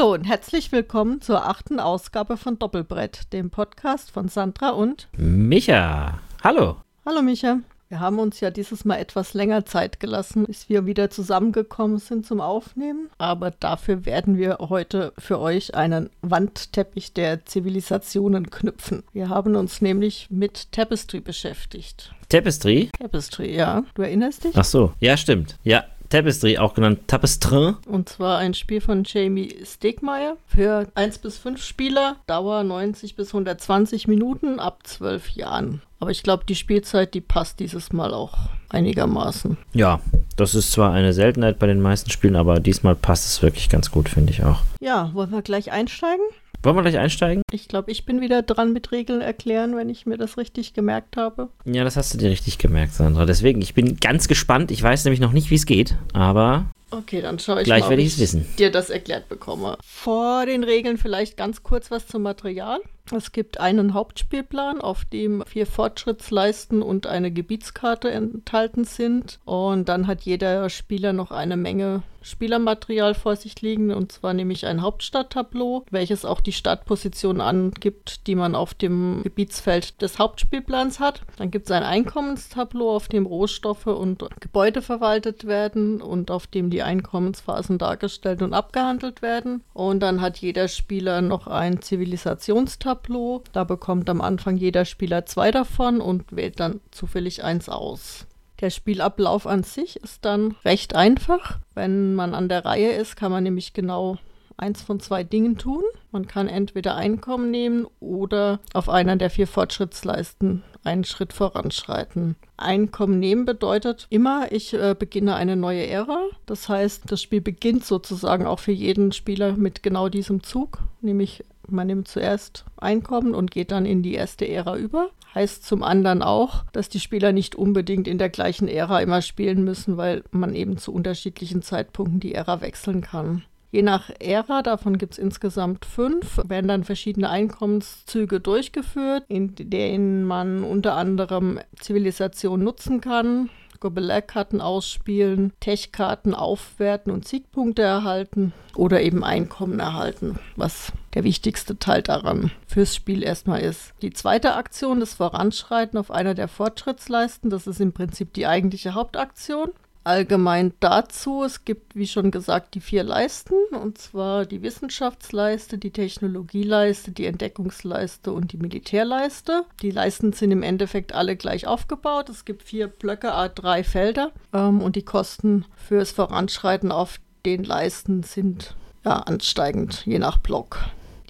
Hallo und herzlich willkommen zur achten Ausgabe von Doppelbrett, dem Podcast von Sandra und Micha. Hallo. Hallo Micha. Wir haben uns ja dieses Mal etwas länger Zeit gelassen, bis wir wieder zusammengekommen sind zum Aufnehmen. Aber dafür werden wir heute für euch einen Wandteppich der Zivilisationen knüpfen. Wir haben uns nämlich mit Tapestry beschäftigt. Tapestry? Tapestry, ja. Du erinnerst dich? Ach so, ja, stimmt. Ja, Tapestry, auch genannt Tapestrin. Und zwar ein Spiel von Jamie Stegmaier für 1 bis 5 Spieler, Dauer 90 bis 120 Minuten ab 12 Jahren. Aber ich glaube, die Spielzeit, die passt dieses Mal auch einigermaßen. Ja, das ist zwar eine Seltenheit bei den meisten Spielen, aber diesmal passt es wirklich ganz gut, finde ich auch. Ja, wollen wir gleich einsteigen? Wollen wir gleich einsteigen? Ich glaube, ich bin wieder dran mit Regeln erklären, wenn ich mir das richtig gemerkt habe. Ja, das hast du dir richtig gemerkt, Sandra. Deswegen, ich bin ganz gespannt. Ich weiß nämlich noch nicht, wie es geht, aber Okay, dann schaue ich Gleich mal, werde ob ich wissen. dir das erklärt bekomme. Vor den Regeln vielleicht ganz kurz was zum Material. Es gibt einen Hauptspielplan, auf dem vier Fortschrittsleisten und eine Gebietskarte enthalten sind. Und dann hat jeder Spieler noch eine Menge Spielermaterial vor sich liegen, und zwar nämlich ein Hauptstadttableau, welches auch die Startposition angibt, die man auf dem Gebietsfeld des Hauptspielplans hat. Dann gibt es ein Einkommenstableau, auf dem Rohstoffe und Gebäude verwaltet werden und auf dem die Einkommensphasen dargestellt und abgehandelt werden. Und dann hat jeder Spieler noch ein Zivilisationstableau. Da bekommt am Anfang jeder Spieler zwei davon und wählt dann zufällig eins aus. Der Spielablauf an sich ist dann recht einfach. Wenn man an der Reihe ist, kann man nämlich genau eins von zwei Dingen tun. Man kann entweder Einkommen nehmen oder auf einer der vier Fortschrittsleisten einen Schritt voranschreiten. Einkommen nehmen bedeutet immer, ich äh, beginne eine neue Ära. Das heißt, das Spiel beginnt sozusagen auch für jeden Spieler mit genau diesem Zug, nämlich man nimmt zuerst Einkommen und geht dann in die erste Ära über. Heißt zum anderen auch, dass die Spieler nicht unbedingt in der gleichen Ära immer spielen müssen, weil man eben zu unterschiedlichen Zeitpunkten die Ära wechseln kann. Je nach Ära, davon gibt es insgesamt fünf, werden dann verschiedene Einkommenszüge durchgeführt, in denen man unter anderem Zivilisation nutzen kann, Gobelin-Karten ausspielen, Tech-Karten aufwerten und Siegpunkte erhalten oder eben Einkommen erhalten, was der wichtigste Teil daran fürs Spiel erstmal ist. Die zweite Aktion, das Voranschreiten auf einer der Fortschrittsleisten, das ist im Prinzip die eigentliche Hauptaktion. Allgemein dazu, es gibt, wie schon gesagt, die vier Leisten, und zwar die Wissenschaftsleiste, die Technologieleiste, die Entdeckungsleiste und die Militärleiste. Die Leisten sind im Endeffekt alle gleich aufgebaut. Es gibt vier Blöcke, a drei Felder, ähm, und die Kosten fürs Voranschreiten auf den Leisten sind ja ansteigend, je nach Block.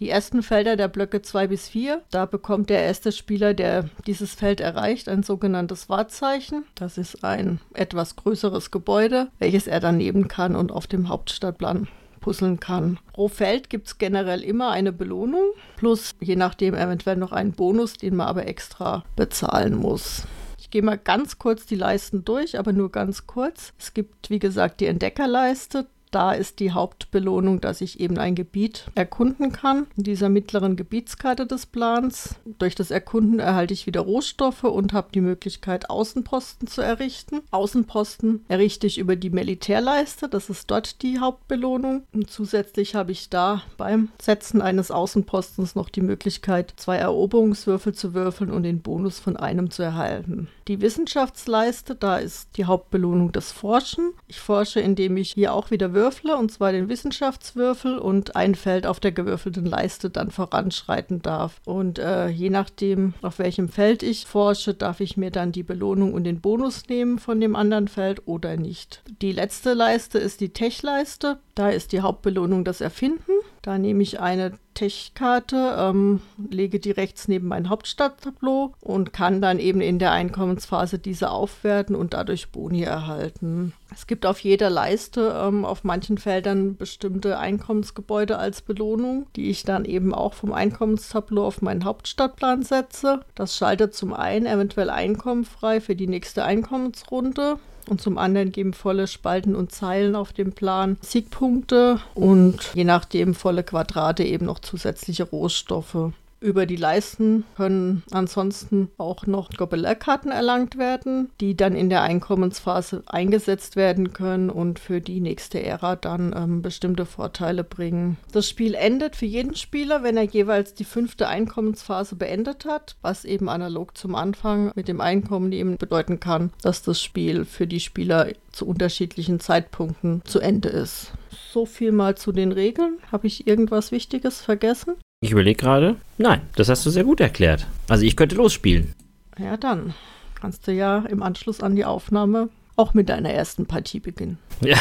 Die ersten Felder der Blöcke 2 bis 4, da bekommt der erste Spieler, der dieses Feld erreicht, ein sogenanntes Wahrzeichen. Das ist ein etwas größeres Gebäude, welches er dann nehmen kann und auf dem Hauptstadtplan puzzeln kann. Pro Feld gibt es generell immer eine Belohnung, plus je nachdem eventuell noch einen Bonus, den man aber extra bezahlen muss. Ich gehe mal ganz kurz die Leisten durch, aber nur ganz kurz. Es gibt, wie gesagt, die Entdeckerleiste. Da ist die Hauptbelohnung, dass ich eben ein Gebiet erkunden kann. In dieser mittleren Gebietskarte des Plans. Durch das Erkunden erhalte ich wieder Rohstoffe und habe die Möglichkeit, Außenposten zu errichten. Außenposten errichte ich über die Militärleiste. Das ist dort die Hauptbelohnung. Und zusätzlich habe ich da beim Setzen eines Außenpostens noch die Möglichkeit, zwei Eroberungswürfel zu würfeln und den Bonus von einem zu erhalten. Die Wissenschaftsleiste, da ist die Hauptbelohnung das Forschen. Ich forsche, indem ich hier auch wieder würfle, und zwar den Wissenschaftswürfel und ein Feld auf der gewürfelten Leiste dann voranschreiten darf. Und äh, je nachdem, auf welchem Feld ich forsche, darf ich mir dann die Belohnung und den Bonus nehmen von dem anderen Feld oder nicht. Die letzte Leiste ist die Tech-Leiste. Da ist die Hauptbelohnung das Erfinden. Da nehme ich eine Tech-Karte, ähm, lege die rechts neben mein Hauptstadttableau und kann dann eben in der Einkommensphase diese aufwerten und dadurch Boni erhalten. Es gibt auf jeder Leiste ähm, auf manchen Feldern bestimmte Einkommensgebäude als Belohnung, die ich dann eben auch vom Einkommenstableau auf meinen Hauptstadtplan setze. Das schaltet zum einen eventuell Einkommen frei für die nächste Einkommensrunde und zum anderen geben volle Spalten und Zeilen auf dem Plan Siegpunkte und je nachdem volle Quadrate eben noch zusätzliche Rohstoffe. Über die Leisten können ansonsten auch noch Gobelin-Karten erlangt werden, die dann in der Einkommensphase eingesetzt werden können und für die nächste Ära dann ähm, bestimmte Vorteile bringen. Das Spiel endet für jeden Spieler, wenn er jeweils die fünfte Einkommensphase beendet hat, was eben analog zum Anfang mit dem Einkommen eben bedeuten kann, dass das Spiel für die Spieler zu unterschiedlichen Zeitpunkten zu Ende ist. So viel mal zu den Regeln. Habe ich irgendwas Wichtiges vergessen? Ich überlege gerade. Nein, das hast du sehr gut erklärt. Also ich könnte losspielen. Ja, dann kannst du ja im Anschluss an die Aufnahme auch mit deiner ersten Partie beginnen. Ja.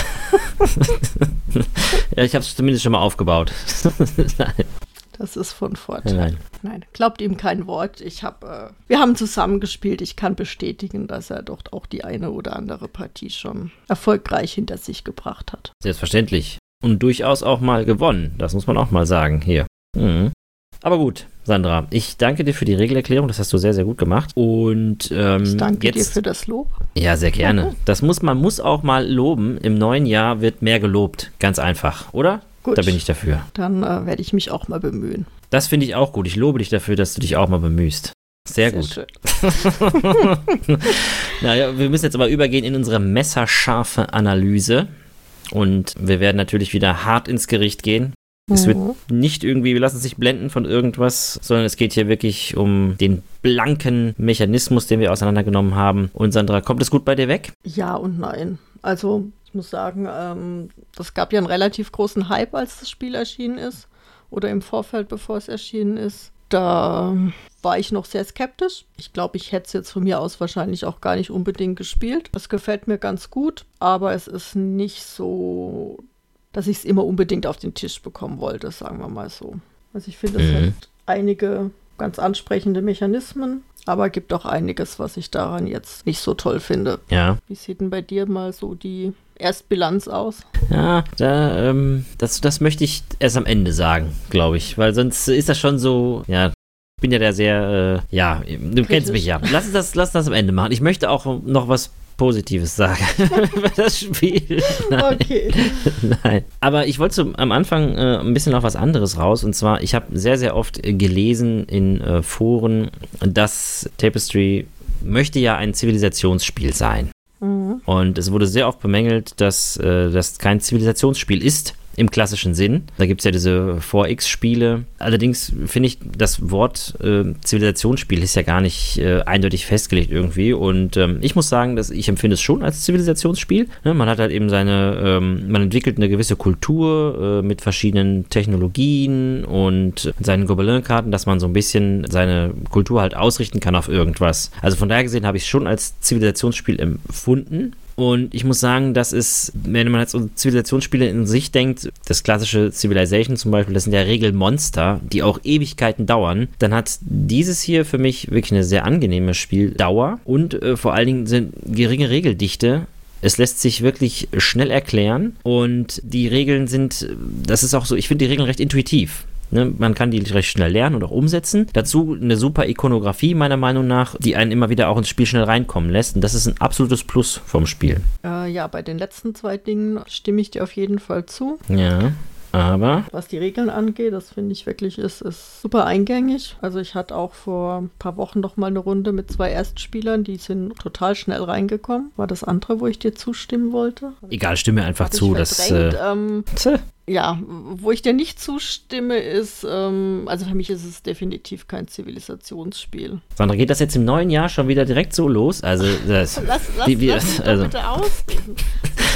ja, ich habe es zumindest schon mal aufgebaut. Nein. Das ist von Vorteil. Nein. Nein, glaubt ihm kein Wort. Ich habe, äh, wir haben zusammen gespielt. Ich kann bestätigen, dass er doch auch die eine oder andere Partie schon erfolgreich hinter sich gebracht hat. Selbstverständlich. Und durchaus auch mal gewonnen. Das muss man auch mal sagen hier. Mhm. Aber gut, Sandra, ich danke dir für die Regelerklärung. Das hast du sehr, sehr gut gemacht. Und ähm, ich danke jetzt, dir für das Lob. Ja, sehr gerne. Das muss man muss auch mal loben. Im neuen Jahr wird mehr gelobt. Ganz einfach, oder? Gut. Da bin ich dafür. Dann äh, werde ich mich auch mal bemühen. Das finde ich auch gut. Ich lobe dich dafür, dass du dich auch mal bemühst. Sehr, sehr gut. naja, wir müssen jetzt aber übergehen in unsere messerscharfe Analyse. Und wir werden natürlich wieder hart ins Gericht gehen. Es wird mhm. nicht irgendwie, wir lassen uns nicht blenden von irgendwas, sondern es geht hier wirklich um den blanken Mechanismus, den wir auseinandergenommen haben. Und Sandra, kommt es gut bei dir weg? Ja und nein. Also ich muss sagen, ähm, das gab ja einen relativ großen Hype, als das Spiel erschienen ist. Oder im Vorfeld, bevor es erschienen ist. Da war ich noch sehr skeptisch. Ich glaube, ich hätte es jetzt von mir aus wahrscheinlich auch gar nicht unbedingt gespielt. Es gefällt mir ganz gut, aber es ist nicht so dass ich es immer unbedingt auf den Tisch bekommen wollte, sagen wir mal so. Also ich finde, es mhm. hat einige ganz ansprechende Mechanismen, aber gibt auch einiges, was ich daran jetzt nicht so toll finde. Ja. Wie sieht denn bei dir mal so die Erstbilanz aus? Ja, da, ähm, das, das möchte ich erst am Ende sagen, glaube ich, weil sonst ist das schon so, ja, ich bin ja der sehr, äh, ja, du Kritisch. kennst mich ja. Lass uns das, lass das am Ende machen. Ich möchte auch noch was Positives sagen über das Spiel. Nein. Okay. Nein. Aber ich wollte am Anfang äh, ein bisschen auf was anderes raus. Und zwar, ich habe sehr, sehr oft gelesen in äh, Foren, dass Tapestry möchte ja ein Zivilisationsspiel sein. Mhm. Und es wurde sehr oft bemängelt, dass äh, das kein Zivilisationsspiel ist, im klassischen Sinn. Da gibt es ja diese 4X-Spiele. Allerdings finde ich, das Wort äh, Zivilisationsspiel ist ja gar nicht äh, eindeutig festgelegt irgendwie. Und ähm, ich muss sagen, dass ich empfinde es schon als Zivilisationsspiel. Ne? Man hat halt eben seine, ähm, man entwickelt eine gewisse Kultur äh, mit verschiedenen Technologien und seinen Gobelin-Karten, dass man so ein bisschen seine Kultur halt ausrichten kann auf irgendwas. Also von daher gesehen habe ich es schon als Zivilisationsspiel empfunden. Und ich muss sagen, das ist, wenn man so Zivilisationsspiele in sich denkt, das klassische Civilization zum Beispiel, das sind ja Regelmonster, die auch Ewigkeiten dauern, dann hat dieses hier für mich wirklich eine sehr angenehme Spieldauer und äh, vor allen Dingen sind geringe Regeldichte. Es lässt sich wirklich schnell erklären und die Regeln sind, das ist auch so, ich finde die Regeln recht intuitiv. Ne, man kann die recht schnell lernen und auch umsetzen. Dazu eine super Ikonografie, meiner Meinung nach, die einen immer wieder auch ins Spiel schnell reinkommen lässt. Und das ist ein absolutes Plus vom Spiel. Äh, ja, bei den letzten zwei Dingen stimme ich dir auf jeden Fall zu. Ja. Aber. Was die Regeln angeht, das finde ich wirklich ist, ist super eingängig. Also ich hatte auch vor ein paar Wochen noch mal eine Runde mit zwei Erstspielern, die sind total schnell reingekommen. War das andere, wo ich dir zustimmen wollte? Egal, stimme einfach zu. Das, äh, ähm, ja, wo ich dir nicht zustimme, ist, ähm, also für mich ist es definitiv kein Zivilisationsspiel. Sandra, geht das jetzt im neuen Jahr schon wieder direkt so los? Also, das, lass, lass, die, wir, lass also, bitte ausreden.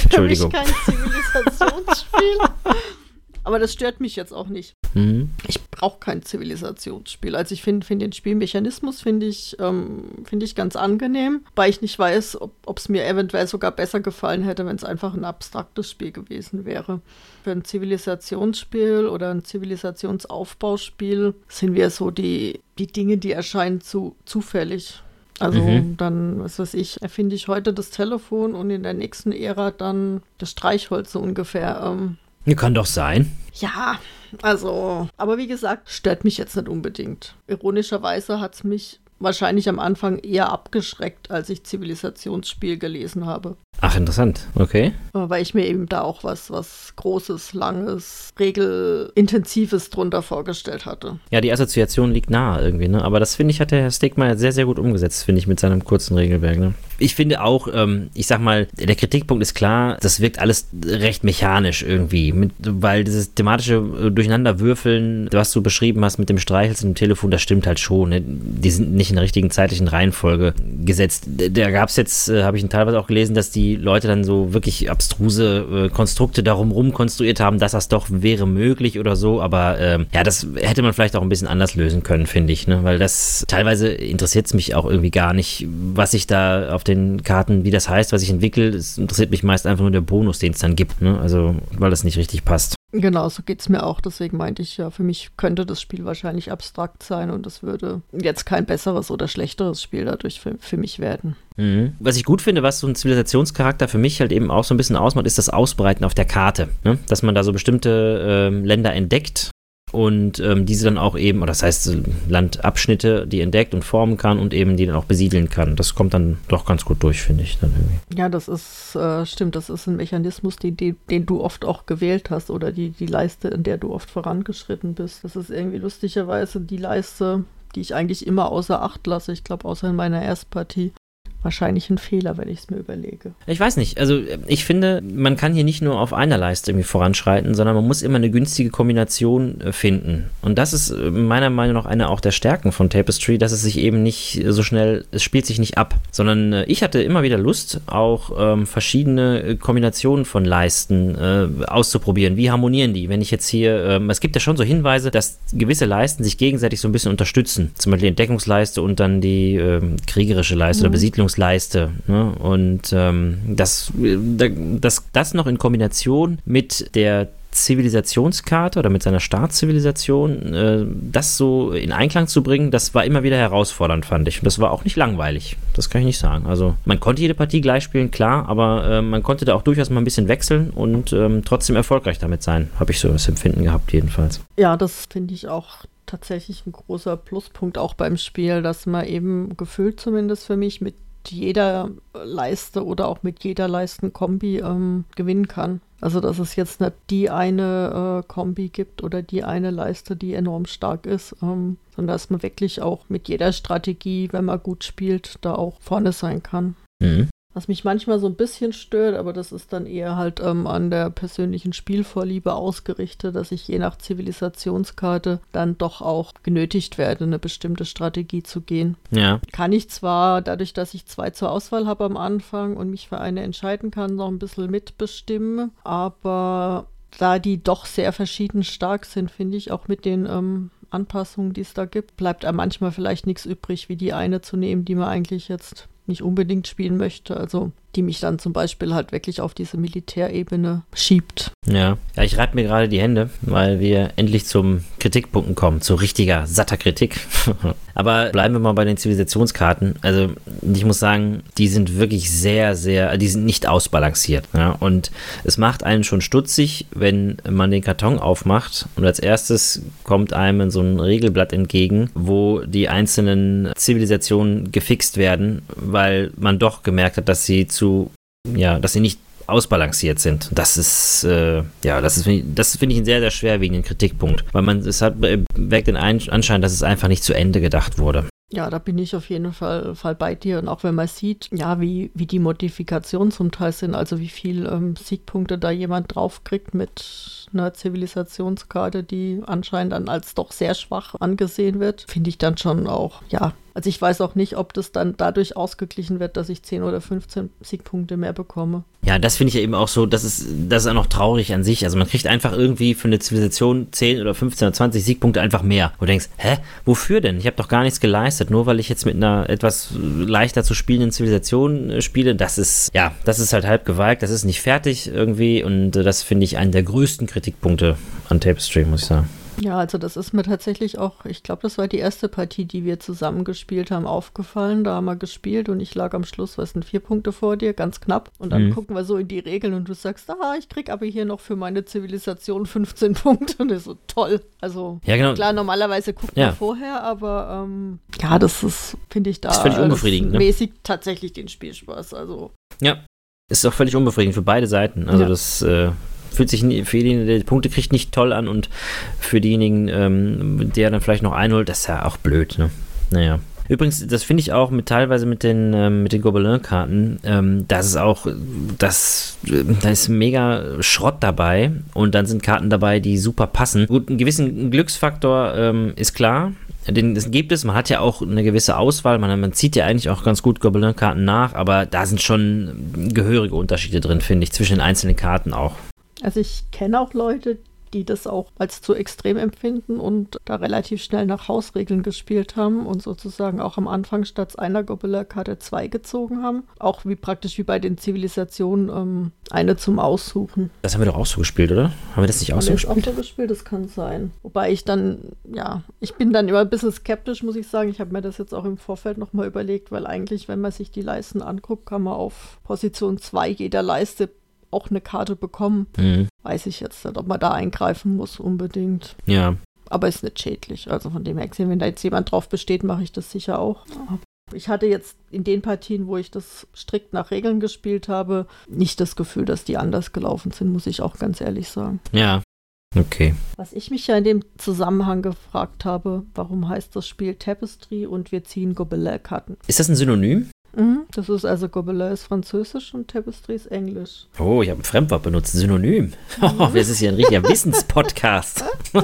Entschuldigung. Für mich kein Zivilisationsspiel. Aber das stört mich jetzt auch nicht. Mhm. Ich brauche kein Zivilisationsspiel. Also ich finde find den Spielmechanismus finde ich, ähm, find ich ganz angenehm, weil ich nicht weiß, ob es mir eventuell sogar besser gefallen hätte, wenn es einfach ein abstraktes Spiel gewesen wäre. Für ein Zivilisationsspiel oder ein Zivilisationsaufbauspiel sind wir so die, die Dinge, die erscheinen zu zufällig. Also mhm. dann, was weiß ich, erfinde ich heute das Telefon und in der nächsten Ära dann das Streichholz so ungefähr. Ähm, kann doch sein. Ja, also, aber wie gesagt, stört mich jetzt nicht unbedingt. Ironischerweise hat es mich wahrscheinlich am Anfang eher abgeschreckt, als ich Zivilisationsspiel gelesen habe. Ach, interessant. Okay. Weil ich mir eben da auch was, was Großes, Langes, Regelintensives drunter vorgestellt hatte. Ja, die Assoziation liegt nahe irgendwie, ne? Aber das finde ich, hat der Herr Stegmeier sehr, sehr gut umgesetzt, finde ich, mit seinem kurzen Regelwerk, ne? Ich finde auch, ähm, ich sag mal, der Kritikpunkt ist klar, das wirkt alles recht mechanisch irgendwie, mit, weil dieses thematische äh, Durcheinanderwürfeln, was du beschrieben hast mit dem Streicheln im Telefon, das stimmt halt schon. Ne? Die sind nicht in der richtigen zeitlichen Reihenfolge gesetzt. Da gab es jetzt, äh, habe ich teilweise auch gelesen, dass die Leute dann so wirklich abstruse äh, Konstrukte darum rumkonstruiert haben, dass das doch wäre möglich oder so. Aber äh, ja, das hätte man vielleicht auch ein bisschen anders lösen können, finde ich. Ne? Weil das teilweise interessiert es mich auch irgendwie gar nicht, was ich da auf den Karten, wie das heißt, was ich entwickle. Es interessiert mich meist einfach nur der Bonus, den es dann gibt. Ne? Also, weil das nicht richtig passt. Genau, so geht es mir auch. Deswegen meinte ich ja, für mich könnte das Spiel wahrscheinlich abstrakt sein und es würde jetzt kein besseres oder schlechteres Spiel dadurch für, für mich werden. Mhm. Was ich gut finde, was so ein Zivilisationscharakter für mich halt eben auch so ein bisschen ausmacht, ist das Ausbreiten auf der Karte. Ne? Dass man da so bestimmte äh, Länder entdeckt und ähm, diese dann auch eben, oder das heißt Landabschnitte, die entdeckt und formen kann und eben die dann auch besiedeln kann. Das kommt dann doch ganz gut durch, finde ich. Dann irgendwie. Ja, das ist, äh, stimmt, das ist ein Mechanismus, die, die, den du oft auch gewählt hast oder die, die Leiste, in der du oft vorangeschritten bist. Das ist irgendwie lustigerweise die Leiste, die ich eigentlich immer außer Acht lasse. Ich glaube, außer in meiner Erstpartie wahrscheinlich ein Fehler, wenn ich es mir überlege. Ich weiß nicht. Also ich finde, man kann hier nicht nur auf einer Leiste irgendwie voranschreiten, sondern man muss immer eine günstige Kombination äh, finden. Und das ist äh, meiner Meinung nach eine auch der Stärken von Tapestry, dass es sich eben nicht so schnell, es spielt sich nicht ab, sondern äh, ich hatte immer wieder Lust, auch ähm, verschiedene Kombinationen von Leisten äh, auszuprobieren. Wie harmonieren die? Wenn ich jetzt hier, ähm, es gibt ja schon so Hinweise, dass gewisse Leisten sich gegenseitig so ein bisschen unterstützen. Zum Beispiel die Entdeckungsleiste und dann die ähm, kriegerische Leiste mhm. oder Besiedlungs Leiste. Ne? Und ähm, das, das, das noch in Kombination mit der Zivilisationskarte oder mit seiner Staatszivilisation, äh, das so in Einklang zu bringen, das war immer wieder herausfordernd, fand ich. Und das war auch nicht langweilig. Das kann ich nicht sagen. Also man konnte jede Partie gleich spielen, klar, aber äh, man konnte da auch durchaus mal ein bisschen wechseln und ähm, trotzdem erfolgreich damit sein. Habe ich so das Empfinden gehabt, jedenfalls. Ja, das finde ich auch tatsächlich ein großer Pluspunkt auch beim Spiel, dass man eben gefühlt zumindest für mich mit jeder Leiste oder auch mit jeder Leistenkombi ähm, gewinnen kann. Also dass es jetzt nicht die eine äh, Kombi gibt oder die eine Leiste, die enorm stark ist, ähm, sondern dass man wirklich auch mit jeder Strategie, wenn man gut spielt, da auch vorne sein kann. Mhm. Was mich manchmal so ein bisschen stört, aber das ist dann eher halt ähm, an der persönlichen Spielvorliebe ausgerichtet, dass ich je nach Zivilisationskarte dann doch auch genötigt werde, eine bestimmte Strategie zu gehen. Ja. Kann ich zwar, dadurch, dass ich zwei zur Auswahl habe am Anfang und mich für eine entscheiden kann, noch ein bisschen mitbestimmen, aber da die doch sehr verschieden stark sind, finde ich, auch mit den ähm, Anpassungen, die es da gibt, bleibt einem manchmal vielleicht nichts übrig, wie die eine zu nehmen, die man eigentlich jetzt nicht unbedingt spielen möchte. Also die mich dann zum Beispiel halt wirklich auf diese Militärebene schiebt. Ja, ja ich reibe mir gerade die Hände, weil wir endlich zum Kritikpunkten kommen, zu richtiger, satter Kritik. Aber bleiben wir mal bei den Zivilisationskarten. Also ich muss sagen, die sind wirklich sehr, sehr, die sind nicht ausbalanciert. Ja? Und es macht einen schon stutzig, wenn man den Karton aufmacht und als erstes kommt einem so ein Regelblatt entgegen, wo die einzelnen Zivilisationen gefixt werden, weil man doch gemerkt hat, dass sie zu zu, ja, dass sie nicht ausbalanciert sind. Das ist, äh, ja, das ist, das finde ich einen sehr, sehr schwerwiegenden Kritikpunkt, weil man, es hat, äh, weckt den Anschein, dass es einfach nicht zu Ende gedacht wurde. Ja, da bin ich auf jeden Fall, Fall bei dir. Und auch wenn man sieht, ja, wie, wie die Modifikationen zum Teil sind, also wie viel ähm, Siegpunkte da jemand draufkriegt mit einer Zivilisationskarte, die anscheinend dann als doch sehr schwach angesehen wird, finde ich dann schon auch, ja, also ich weiß auch nicht, ob das dann dadurch ausgeglichen wird, dass ich 10 oder 15 Siegpunkte mehr bekomme. Ja, das finde ich ja eben auch so, das ist, das ist auch noch traurig an sich. Also man kriegt einfach irgendwie für eine Zivilisation 10 oder 15 oder 20 Siegpunkte einfach mehr. Wo du denkst, hä, wofür denn? Ich habe doch gar nichts geleistet. Nur weil ich jetzt mit einer etwas leichter zu spielenden Zivilisation äh, spiele, das ist, ja, das ist halt halb gewalkt, das ist nicht fertig irgendwie und äh, das finde ich einen der größten Kritikpunkte an Tapestry, muss ich sagen. Ja, also das ist mir tatsächlich auch, ich glaube, das war die erste Partie, die wir zusammen gespielt haben, aufgefallen. Da haben wir gespielt und ich lag am Schluss, was sind vier Punkte vor dir, ganz knapp. Und dann mhm. gucken wir so in die Regeln und du sagst, ah, ich krieg aber hier noch für meine Zivilisation 15 Punkte. Und das ist so toll. Also ja, genau. klar, normalerweise guckt ja. man vorher, aber ähm, ja, das ist, finde ich, da das ist völlig unbefriedigend, ne? mäßig tatsächlich den Spielspaß. Also ja, ist auch völlig unbefriedigend für beide Seiten. Also ja. das äh, fühlt sich für denjenigen, der die Punkte kriegt, nicht toll an und für diejenigen, ähm, der dann vielleicht noch einholt, das ist ja auch blöd. Ne? Naja. Übrigens, das finde ich auch mit teilweise mit den, ähm, den Gobelin-Karten, ähm, das ist auch, das, da ist mega Schrott dabei und dann sind Karten dabei, die super passen. Gut, einen gewissen Glücksfaktor ähm, ist klar, den gibt es, man hat ja auch eine gewisse Auswahl, man, man zieht ja eigentlich auch ganz gut Gobelin-Karten nach, aber da sind schon gehörige Unterschiede drin, finde ich, zwischen den einzelnen Karten auch. Also ich kenne auch Leute, die das auch als zu extrem empfinden und da relativ schnell nach Hausregeln gespielt haben und sozusagen auch am Anfang statt einer Gobelin-Karte zwei gezogen haben. Auch wie praktisch wie bei den Zivilisationen ähm, eine zum Aussuchen. Das haben wir doch auch so gespielt, oder? Haben wir das nicht auch so gespielt? Auch so gespielt, das kann sein. Wobei ich dann, ja, ich bin dann immer ein bisschen skeptisch, muss ich sagen. Ich habe mir das jetzt auch im Vorfeld nochmal überlegt, weil eigentlich, wenn man sich die Leisten anguckt, kann man auf Position 2 jeder Leiste auch eine Karte bekommen. Mhm. Weiß ich jetzt nicht, ob man da eingreifen muss unbedingt. Ja. Aber ist nicht schädlich. Also von dem her gesehen, wenn da jetzt jemand drauf besteht, mache ich das sicher auch. Ich hatte jetzt in den Partien, wo ich das strikt nach Regeln gespielt habe, nicht das Gefühl, dass die anders gelaufen sind, muss ich auch ganz ehrlich sagen. Ja. Okay. Was ich mich ja in dem Zusammenhang gefragt habe, warum heißt das Spiel Tapestry und wir ziehen Gobelin-Karten? Ist das ein Synonym? Mhm, das ist also Gobelin ist Französisch und Tapestry ist Englisch. Oh, ich habe ein Fremdwort benutzt, Synonym. Mhm. Oh, das ist hier ein richtiger Wissenspodcast. und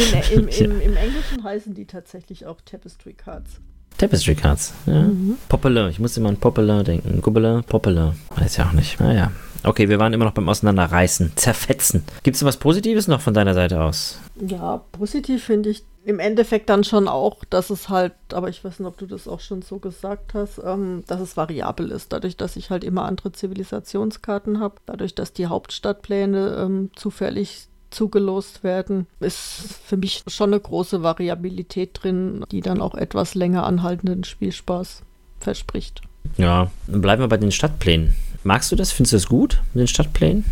in, im, im, im, Englischen heißen die tatsächlich auch Tapestry Cards. Tapestry Cards, ja. Mhm. Popular, ich muss immer an Popular denken. Gobelin, Popular. Weiß ja auch nicht. Naja. Okay, wir waren immer noch beim Auseinanderreißen, zerfetzen. Gibt es was Positives noch von deiner Seite aus? Ja, positiv finde ich im Endeffekt dann schon auch, dass es halt, aber ich weiß nicht, ob du das auch schon so gesagt hast, ähm, dass es variabel ist. Dadurch, dass ich halt immer andere Zivilisationskarten habe, dadurch, dass die Hauptstadtpläne ähm, zufällig zugelost werden, ist für mich schon eine große Variabilität drin, die dann auch etwas länger anhaltenden Spielspaß verspricht. Ja, dann bleiben wir bei den Stadtplänen. Magst du das? Findest du das gut mit den Stadtplänen?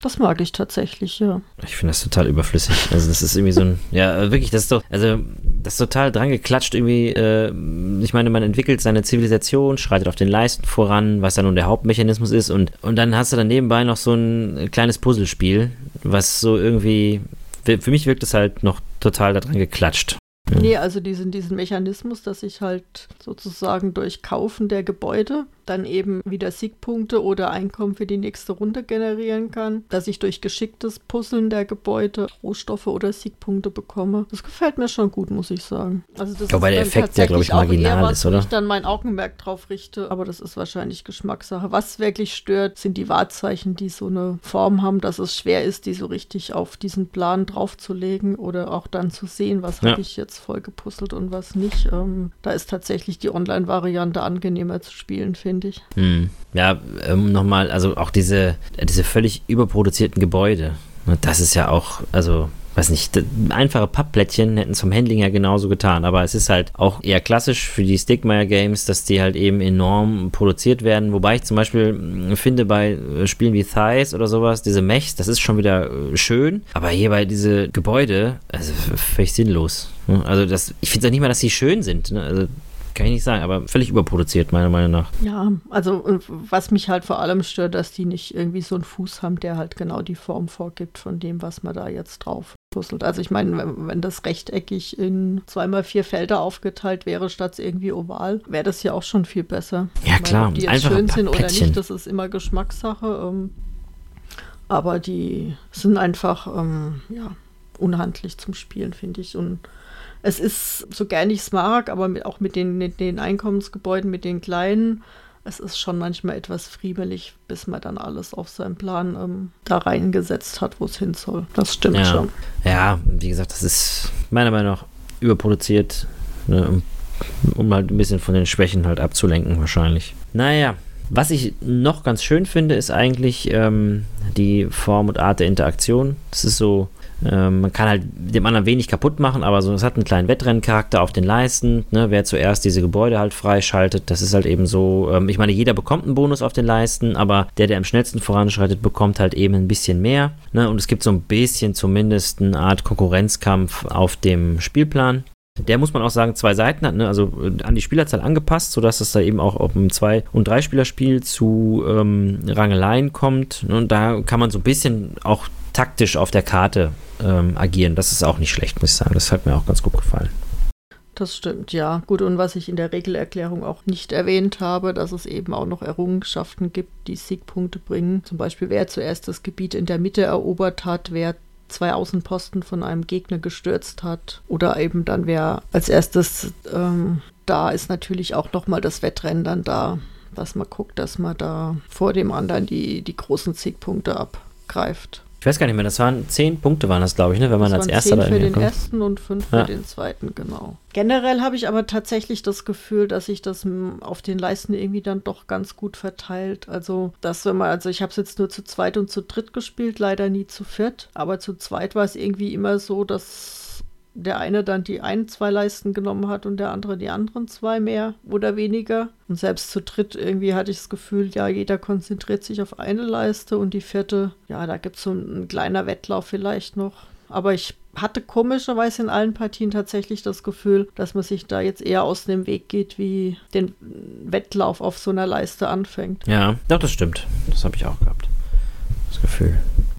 Das mag ich tatsächlich, ja. Ich finde das total überflüssig. Also das ist irgendwie so ein, ja, wirklich, das ist doch, also das ist total dran geklatscht irgendwie. Äh, ich meine, man entwickelt seine Zivilisation, schreitet auf den Leisten voran, was ja nun der Hauptmechanismus ist und, und dann hast du dann nebenbei noch so ein kleines Puzzlespiel, was so irgendwie, für mich wirkt es halt noch total daran geklatscht. Nee, also diesen, diesen Mechanismus, dass ich halt sozusagen durch Kaufen der Gebäude dann eben wieder Siegpunkte oder Einkommen für die nächste Runde generieren kann, dass ich durch geschicktes Puzzeln der Gebäude Rohstoffe oder Siegpunkte bekomme. Das gefällt mir schon gut, muss ich sagen. Also das Wobei der Effekt ja, glaube ich, marginal eher, ist, oder? Wo ich dann mein Augenmerk drauf richte, aber das ist wahrscheinlich Geschmackssache. Was wirklich stört, sind die Wahrzeichen, die so eine Form haben, dass es schwer ist, die so richtig auf diesen Plan draufzulegen oder auch dann zu sehen, was ja. habe ich jetzt voll gepuzzelt und was nicht. Ähm, da ist tatsächlich die Online-Variante angenehmer zu spielen, finde finde ich. Hm. Ja, ähm, nochmal, also auch diese, diese völlig überproduzierten Gebäude. Ne, das ist ja auch, also weiß nicht, einfache Pappplättchen hätten es vom Handling ja genauso getan, aber es ist halt auch eher klassisch für die Stigmire Games, dass die halt eben enorm produziert werden, wobei ich zum Beispiel hm, finde bei äh, Spielen wie Thighs oder sowas, diese Mechs, das ist schon wieder äh, schön, aber hier bei diese Gebäude, also völlig sinnlos. Ne? Also das, ich finde auch nicht mal, dass sie schön sind. Ne? Also kann ich nicht sagen, aber völlig überproduziert, meiner Meinung nach. Ja, also was mich halt vor allem stört, dass die nicht irgendwie so einen Fuß haben, der halt genau die Form vorgibt von dem, was man da jetzt drauf puzzelt. Also ich meine, wenn, wenn das rechteckig in zweimal vier Felder aufgeteilt wäre, statt irgendwie oval, wäre das ja auch schon viel besser. Ja, klar. Ob die jetzt schön sind oder nicht, das ist immer Geschmackssache. Ähm, aber die sind einfach, ähm, ja, unhandlich zum Spielen, finde ich. Und es ist, so gern ich es mag, aber mit, auch mit den, den Einkommensgebäuden, mit den kleinen, es ist schon manchmal etwas friemelig, bis man dann alles auf seinen Plan ähm, da reingesetzt hat, wo es hin soll. Das stimmt ja. schon. Ja, wie gesagt, das ist meiner Meinung nach überproduziert, ne, um, um halt ein bisschen von den Schwächen halt abzulenken wahrscheinlich. Naja, was ich noch ganz schön finde, ist eigentlich ähm, die Form und Art der Interaktion. Das ist so ähm, man kann halt dem anderen wenig kaputt machen, aber so, es hat einen kleinen Wettrennencharakter auf den Leisten. Ne? Wer zuerst diese Gebäude halt freischaltet, das ist halt eben so. Ähm, ich meine, jeder bekommt einen Bonus auf den Leisten, aber der, der am schnellsten voranschreitet, bekommt halt eben ein bisschen mehr. Ne? Und es gibt so ein bisschen zumindest eine Art Konkurrenzkampf auf dem Spielplan. Der muss man auch sagen, zwei Seiten hat, ne? also äh, an die Spielerzahl angepasst, sodass es da eben auch auf einem Zwei- und Drei-Spielerspiel zu ähm, Rangeleien kommt. Ne? Und da kann man so ein bisschen auch taktisch auf der Karte ähm, agieren. Das ist auch nicht schlecht, muss ich sagen. Das hat mir auch ganz gut gefallen. Das stimmt, ja. Gut, und was ich in der Regelerklärung auch nicht erwähnt habe, dass es eben auch noch Errungenschaften gibt, die Siegpunkte bringen. Zum Beispiel, wer zuerst das Gebiet in der Mitte erobert hat, wer zwei Außenposten von einem Gegner gestürzt hat. Oder eben dann, wer als erstes ähm, da ist, natürlich auch nochmal das Wettrennen dann da, dass man guckt, dass man da vor dem anderen die, die großen Siegpunkte abgreift. Ich weiß gar nicht mehr, das waren zehn Punkte, waren das, glaube ich, ne, wenn man Das als waren erster zehn da für den kommt. ersten und fünf Ja. für den zweiten, genau. Generell habe ich aber tatsächlich das Gefühl, dass sich das m, auf den Leisten irgendwie dann doch ganz gut verteilt. Also, dass wenn man, also ich habe es jetzt nur zu zweit und zu dritt gespielt, leider nie zu viert. Aber zu zweit war es irgendwie immer so, dass der eine dann die ein, zwei Leisten genommen hat und der andere die anderen zwei mehr oder weniger. Und selbst zu dritt irgendwie hatte ich das Gefühl, ja, jeder konzentriert sich auf eine Leiste und die vierte, ja, da gibt es so ein, ein kleiner Wettlauf vielleicht noch. Aber ich hatte komischerweise in allen Partien tatsächlich das Gefühl, dass man sich da jetzt eher aus dem Weg geht, wie den Wettlauf auf so einer Leiste anfängt. Ja, doch, das stimmt. Das habe ich auch gehabt. Das Gefühl.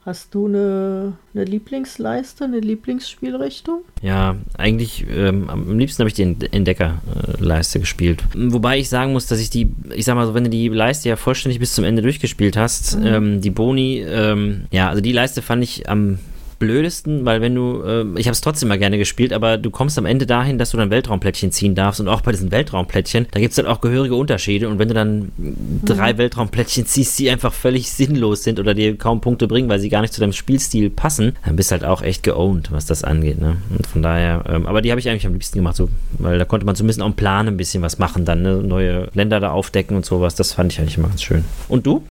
Hast du eine, eine Lieblingsleiste, eine Lieblingsspielrichtung? Ja, eigentlich ähm, am liebsten habe ich die Entdecker-Leiste gespielt. Wobei ich sagen muss, dass ich die, ich sag mal so, wenn du die Leiste ja vollständig bis zum Ende durchgespielt hast, Mhm. ähm, die Boni, ähm, ja, also die Leiste fand ich am blödesten, weil wenn du, ähm, ich habe es trotzdem mal gerne gespielt, aber du kommst am Ende dahin, dass du dann Weltraumplättchen ziehen darfst und auch bei diesen Weltraumplättchen, da gibt es dann auch gehörige Unterschiede und wenn du dann drei Weltraumplättchen ziehst, die einfach völlig sinnlos sind oder dir kaum Punkte bringen, weil sie gar nicht zu deinem Spielstil passen, dann bist du halt auch echt geowned, was das angeht, ne? Und von daher, ähm, aber die habe ich eigentlich am liebsten gemacht, so, weil da konnte man zumindest auch im Plan ein bisschen was machen, dann ne? neue Länder da aufdecken und sowas, das fand ich eigentlich immer ganz schön. Und du?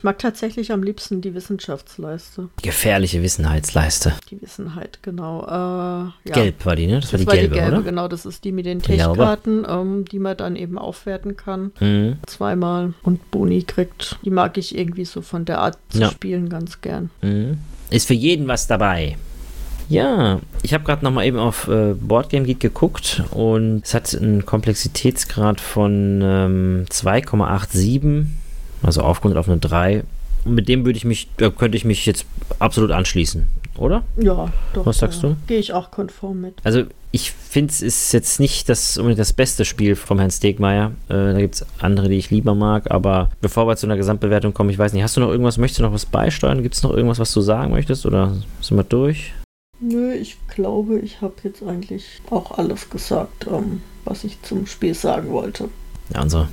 Ich mag tatsächlich am liebsten die Wissenschaftsleiste. Gefährliche Wissenheitsleiste. Die Wissenheit, genau. Äh, ja. Gelb war die, ne? Das, war die war gelbe, die gelbe, oder? genau. Das ist die mit den Die. Tech-Karten, ähm, die man dann eben aufwerten kann. Mhm. Zweimal und Boni kriegt. Die mag ich irgendwie so von der Art zu Ja. spielen ganz gern. Mhm. Ist für jeden was dabei. Ja, ich habe gerade nochmal eben auf äh, Boardgame Geek geguckt und es hat einen Komplexitätsgrad von ähm, 2,87, also aufgerundet auf eine 3. Und mit dem würde ich mich, da könnte ich mich jetzt absolut anschließen, oder? Ja, doch. Was sagst du? Gehe ich auch konform mit. Also ich finde es ist jetzt nicht das unbedingt das beste Spiel vom Herrn Stegmeier. Äh, da gibt es andere, die ich lieber mag, aber bevor wir zu einer Gesamtbewertung kommen, ich weiß nicht, hast du noch irgendwas, möchtest du noch was beisteuern? Gibt es noch irgendwas, was du sagen möchtest oder sind wir durch? Nö, ich glaube, ich habe jetzt eigentlich auch alles gesagt, ähm, was ich zum Spiel sagen wollte. Ja, unsere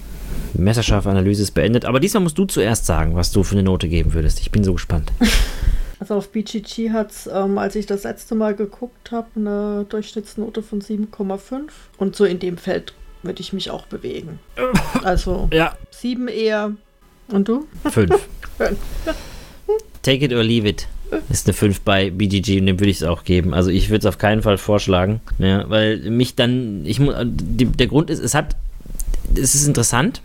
messerscharfe Analyse ist beendet. Aber diesmal musst du zuerst sagen, was du für eine Note geben würdest. Ich bin so gespannt. Also auf BGG hat es, ähm, als ich das letzte Mal geguckt habe, eine Durchschnittsnote von 7,5. Und so in dem Feld würde ich mich auch bewegen. Also Ja, 7 eher. Und du? fünf. Fünf. Take it or leave it. Ist eine 5 bei BGG und dem würde ich es auch geben. Also ich würde es auf keinen Fall vorschlagen. Ja, weil mich dann, ich der Grund ist, es hat, es ist interessant,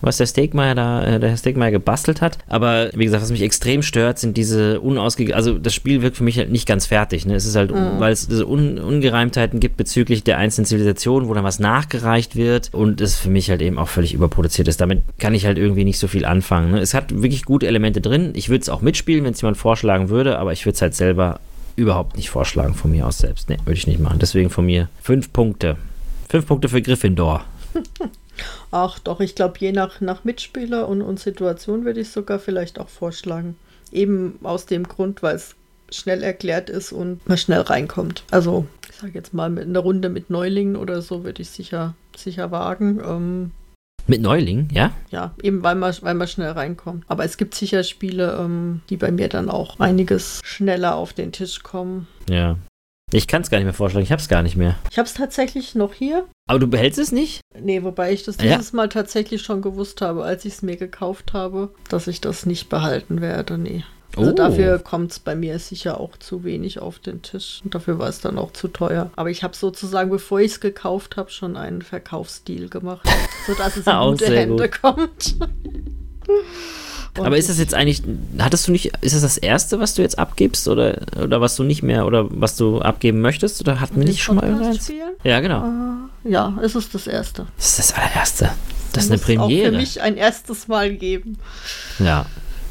was der Steakmeier da, äh, der Herr Steakmeier gebastelt hat. Aber wie gesagt, was mich extrem stört, sind diese unausge... Also das Spiel wirkt für mich halt nicht ganz fertig. Ne? Es ist halt, Mhm. weil es diese Un Ungereimtheiten gibt bezüglich der einzelnen Zivilisationen, wo dann was nachgereicht wird und es für mich halt eben auch völlig überproduziert ist. Damit kann ich halt irgendwie nicht so viel anfangen. Ne? Es hat wirklich gute Elemente drin. Ich würde es auch mitspielen, wenn es jemand vorschlagen würde, aber ich würde es halt selber überhaupt nicht vorschlagen von mir aus selbst. Ne, würde ich nicht machen. Deswegen von mir fünf Punkte. Fünf Punkte für Gryffindor. Ach doch, ich glaube, je nach, nach Mitspieler und, und Situation würde ich sogar vielleicht auch vorschlagen. Eben aus dem Grund, weil es schnell erklärt ist und man schnell reinkommt. Also, ich sage jetzt mal, mit einer Runde mit Neulingen oder so würde ich sicher, sicher wagen. Ähm, Mit Neuling, ja? ja, eben weil man, weil man schnell reinkommt. Aber es gibt sicher Spiele, ähm, die bei mir dann auch einiges schneller auf den Tisch kommen. Ja. Ich kann es gar nicht mehr vorschlagen. Ich habe es gar nicht mehr. Ich habe es tatsächlich noch hier. Aber du behältst es nicht? Nee, wobei ich das Ja. dieses Mal tatsächlich schon gewusst habe, als ich es mir gekauft habe, dass ich das nicht behalten werde. Nee. Also Oh. dafür kommt es bei mir sicher auch zu wenig auf den Tisch. Und dafür war es dann auch zu teuer. Aber ich habe sozusagen, bevor ich es gekauft habe, schon einen Verkaufsdeal gemacht, sodass es in gute Hände gut. kommt. Und Aber ist das jetzt eigentlich, hattest du nicht, ist das das erste, was du jetzt abgibst oder, oder was du nicht mehr oder was du abgeben möchtest oder hatten wir nicht schon mal spielen? Ja, genau. Äh, ja, es ist das erste. Das ist das allererste. Das ist eine Muss Auch Premiere. für mich ein erstes Mal geben. Ja.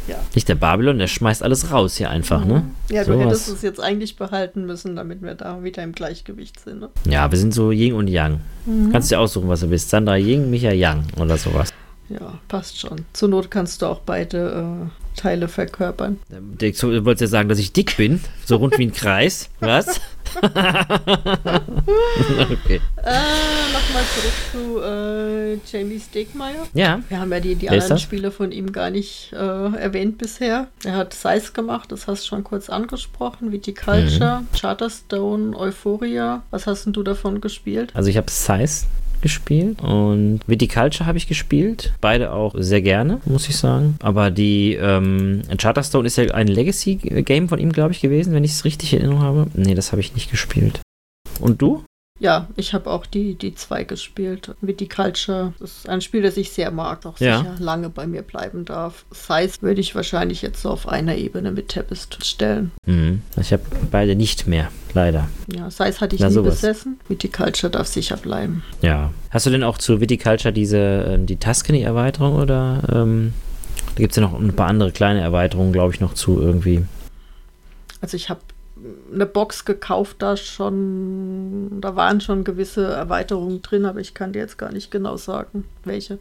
Ja. Nicht der Babylon, der schmeißt alles raus hier einfach, ne? Ja, du Sowas. hättest es jetzt eigentlich behalten müssen, damit wir da wieder im Gleichgewicht sind. Ne? Ja, wir sind so Yin und Yang. Mhm. Kannst dir aussuchen, was du bist. Sandra Yin, Micha Yang oder sowas. Ja, passt schon. Zur Not kannst du auch beide äh, Teile verkörpern. Du du wolltest ja sagen, dass ich dick bin, so rund wie ein Kreis. Was? okay. Äh, Nochmal zurück zu äh, Jamie Stegmaier. Ja, Wir haben ja die, die anderen? Spiele von ihm gar nicht äh, erwähnt bisher. Er hat Size gemacht, das hast du schon kurz angesprochen. Viticulture, Mhm. Charterstone, Euphoria. Was hast denn du davon gespielt? also ich habe Size gespielt und Viticulture habe ich gespielt. Beide auch sehr gerne, muss ich sagen. Aber die ähm, Charterstone ist ja ein Legacy-Game von ihm, glaube ich, gewesen, wenn ich es richtig in Erinnerung habe. Nee, das habe ich nicht gespielt. Und du? Ja, ich habe auch die, die zwei gespielt. Viticulture ist ein Spiel, das ich sehr mag, auch Ja. sicher lange bei mir bleiben darf. Size würde ich wahrscheinlich jetzt so auf einer Ebene mit Tempest stellen. Mhm. Ich habe beide nicht mehr, leider. Ja, Size hatte ich Na, nie sowas. besessen. Viticulture darf sicher bleiben. Ja. Hast du denn auch zu Viticulture diese, äh, die Tuscany-Erweiterung oder ähm, da gibt es ja noch ein paar andere kleine Erweiterungen, glaube ich, noch zu irgendwie. Also ich habe eine Box gekauft, da schon, da waren schon gewisse Erweiterungen drin, aber ich kann dir jetzt gar nicht genau sagen, welche.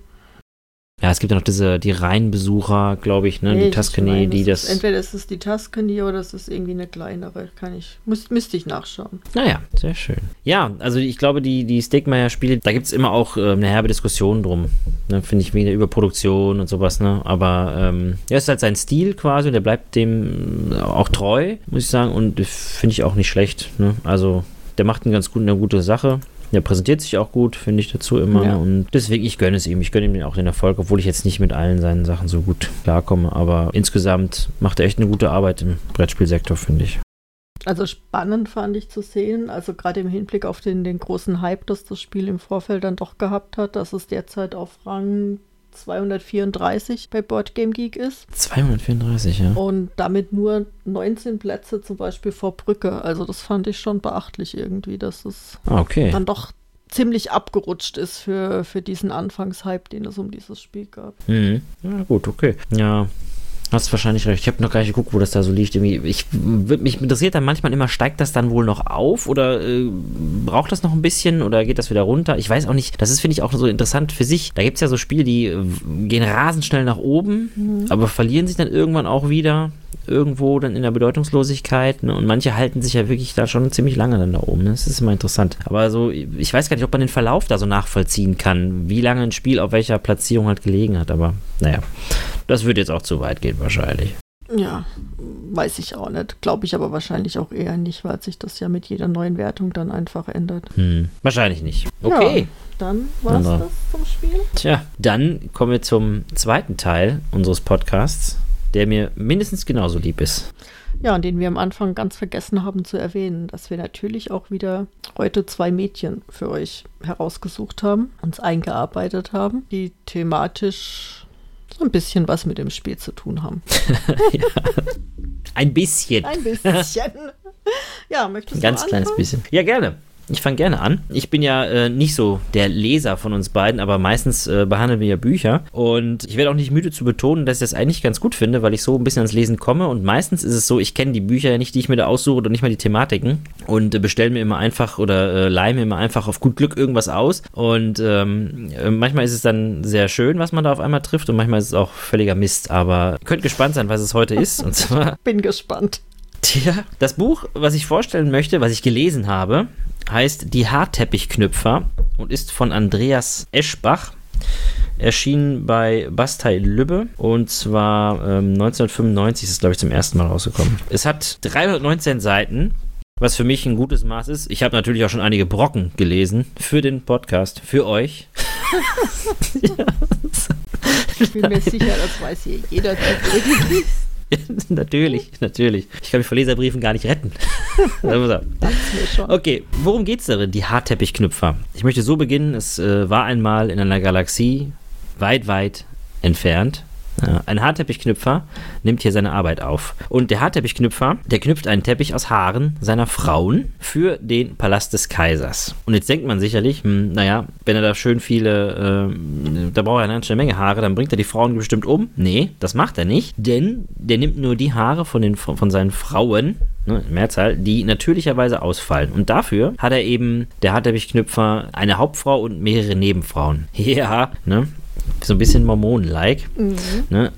Ja, es gibt ja noch diese, die Reihenbesucher, glaube ich, ne? Nee, die Tuscany, die das. Ist, entweder ist es die Tuscany oder es ist irgendwie eine kleinere. Kann ich, muss, müsste ich nachschauen. Naja, sehr schön. Ja, also ich glaube, die, die Stegmeier-Spiele, da gibt es immer auch äh, eine herbe Diskussion drum. Ne, Finde ich wegen der Überproduktion und sowas, ne? Aber ähm, ja, es ist halt sein Stil quasi und der bleibt dem äh, auch treu, muss ich sagen. Und äh, finde ich auch nicht schlecht. Ne? Also, der macht eine ganz gute, eine gute Sache. Der präsentiert sich auch gut, finde ich dazu immer. Ja. Und deswegen, ich gönne es ihm. Ich gönne ihm auch den Erfolg, obwohl ich jetzt nicht mit allen seinen Sachen so gut klarkomme. Aber insgesamt macht er echt eine gute Arbeit im Brettspielsektor, finde ich. Also spannend fand ich zu sehen, also gerade im Hinblick auf den, den großen Hype, das das Spiel im Vorfeld dann doch gehabt hat, dass es derzeit auf Rang 234 bei Board Game Geek ist 234, ja. und damit nur 19 Plätze zum Beispiel vor Brücke. Also das fand ich schon beachtlich irgendwie, dass es Ah, okay. dann doch ziemlich abgerutscht ist für, für diesen Anfangshype, den es um dieses Spiel gab. Mhm. Ja, gut, okay. Ja, hast wahrscheinlich recht. Ich habe noch gar nicht geguckt, wo das da so liegt. Irgendwie, ich, mich interessiert dann manchmal immer, steigt das dann wohl noch auf oder äh, braucht das noch ein bisschen oder geht das wieder runter? Ich weiß auch nicht. Das ist, finde ich, auch so interessant für sich. Da gibt es ja so Spiele, die gehen rasend schnell nach oben, aber verlieren sich dann irgendwann auch wieder irgendwo dann in der Bedeutungslosigkeit. Ne? Und manche halten sich ja wirklich da schon ziemlich lange dann da oben. Ne? Das ist immer interessant. Aber so, ich weiß gar nicht, ob man den Verlauf da so nachvollziehen kann, wie lange ein Spiel auf welcher Platzierung halt gelegen hat. Aber naja, das würde jetzt auch zu weit gehen wahrscheinlich. Ja, weiß ich auch nicht. Glaube ich aber wahrscheinlich auch eher nicht, weil sich das ja mit jeder neuen Wertung dann einfach ändert. Hm, wahrscheinlich nicht. Okay. Ja, dann war es das zum Spiel. Tja, dann kommen wir zum zweiten Teil unseres Podcasts, der mir mindestens genauso lieb ist. Ja, und den wir am Anfang ganz vergessen haben zu erwähnen, dass wir natürlich auch wieder heute zwei Mädchen für euch herausgesucht haben, uns eingearbeitet haben, die thematisch so ein bisschen was mit dem Spiel zu tun haben. Ein bisschen. Ein bisschen. ja, möchtest Ein du ganz kleines anfangen? bisschen. Ja, gerne. Ich fange gerne an. Ich bin ja äh, nicht so der Leser von uns beiden, aber meistens äh, behandeln wir ja Bücher. Und ich werde auch nicht müde zu betonen, dass ich das eigentlich ganz gut finde, weil ich so ein bisschen ans Lesen komme. Und meistens ist es so, ich kenne die Bücher ja nicht, die ich mir da aussuche oder nicht mal die Thematiken. Und äh, bestelle mir immer einfach oder äh, leihe mir immer einfach auf gut Glück irgendwas aus. Und ähm, äh, manchmal ist es dann sehr schön, was man da auf einmal trifft. Und manchmal ist es auch völliger Mist. Aber ihr könnt gespannt sein, was es heute ist. Und zwar Bin gespannt. Tja, das Buch, was ich vorstellen möchte, was ich gelesen habe, heißt Die Haarteppichknüpfer und ist von Andreas Eschbach. Erschienen bei Bastei Lübbe und zwar ähm, 1995 ist es, glaube ich, zum ersten Mal rausgekommen. Es hat 319 Seiten, was für mich ein gutes Maß ist. Ich habe natürlich auch schon einige Brocken gelesen für den Podcast, für euch. Ich bin mir sicher, das weiß hier jeder. natürlich, natürlich. Ich kann mich vor Leserbriefen gar nicht retten. Okay, worum geht's darin? Die Haarteppichknüpfer. Ich möchte so beginnen. Es äh, war einmal in einer Galaxie weit, weit entfernt. Ja, ein Haarteppichknüpfer nimmt hier seine Arbeit auf. Und der Haarteppichknüpfer, der knüpft einen Teppich aus Haaren seiner Frauen für den Palast des Kaisers. Und jetzt denkt man sicherlich, hm, naja, wenn er da schön viele, äh, da braucht er eine ganze Menge Haare, dann bringt er die Frauen bestimmt um. Nee, das macht er nicht, denn der nimmt nur die Haare von, den, von seinen Frauen, ne, Mehrzahl, die natürlicherweise ausfallen. Und dafür hat er eben, der Haarteppichknüpfer, eine Hauptfrau und mehrere Nebenfrauen. Ja, ne? So ein bisschen Mormonen-like. Mhm. Ne?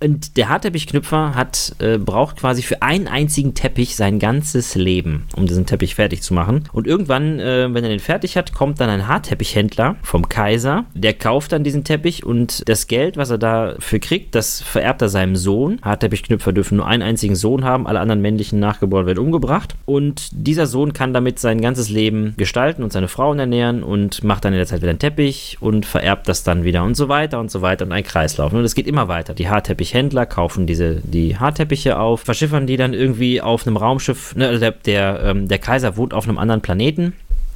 Und der Hartteppichknüpfer hat, äh, braucht quasi für einen einzigen Teppich sein ganzes Leben, um diesen Teppich fertig zu machen. Und irgendwann, äh, wenn er den fertig hat, kommt dann ein Haarteppichhändler vom Kaiser. Der kauft dann diesen Teppich und das Geld, was er dafür kriegt, das vererbt er seinem Sohn. Haarteppichknüpfer dürfen nur einen einzigen Sohn haben, alle anderen männlichen Nachgeborenen werden umgebracht. Und dieser Sohn kann damit sein ganzes Leben gestalten und seine Frauen ernähren und macht dann in der Zeit wieder einen Teppich und vererbt das dann wieder und so weiter und so weiter und ein Kreislauf. Und es geht immer weiter. Die Haarteppich Händler kaufen diese, die Haarteppiche auf, verschiffern die dann irgendwie auf einem Raumschiff. Ne, also der, der, ähm, der Kaiser wohnt auf einem anderen Planeten.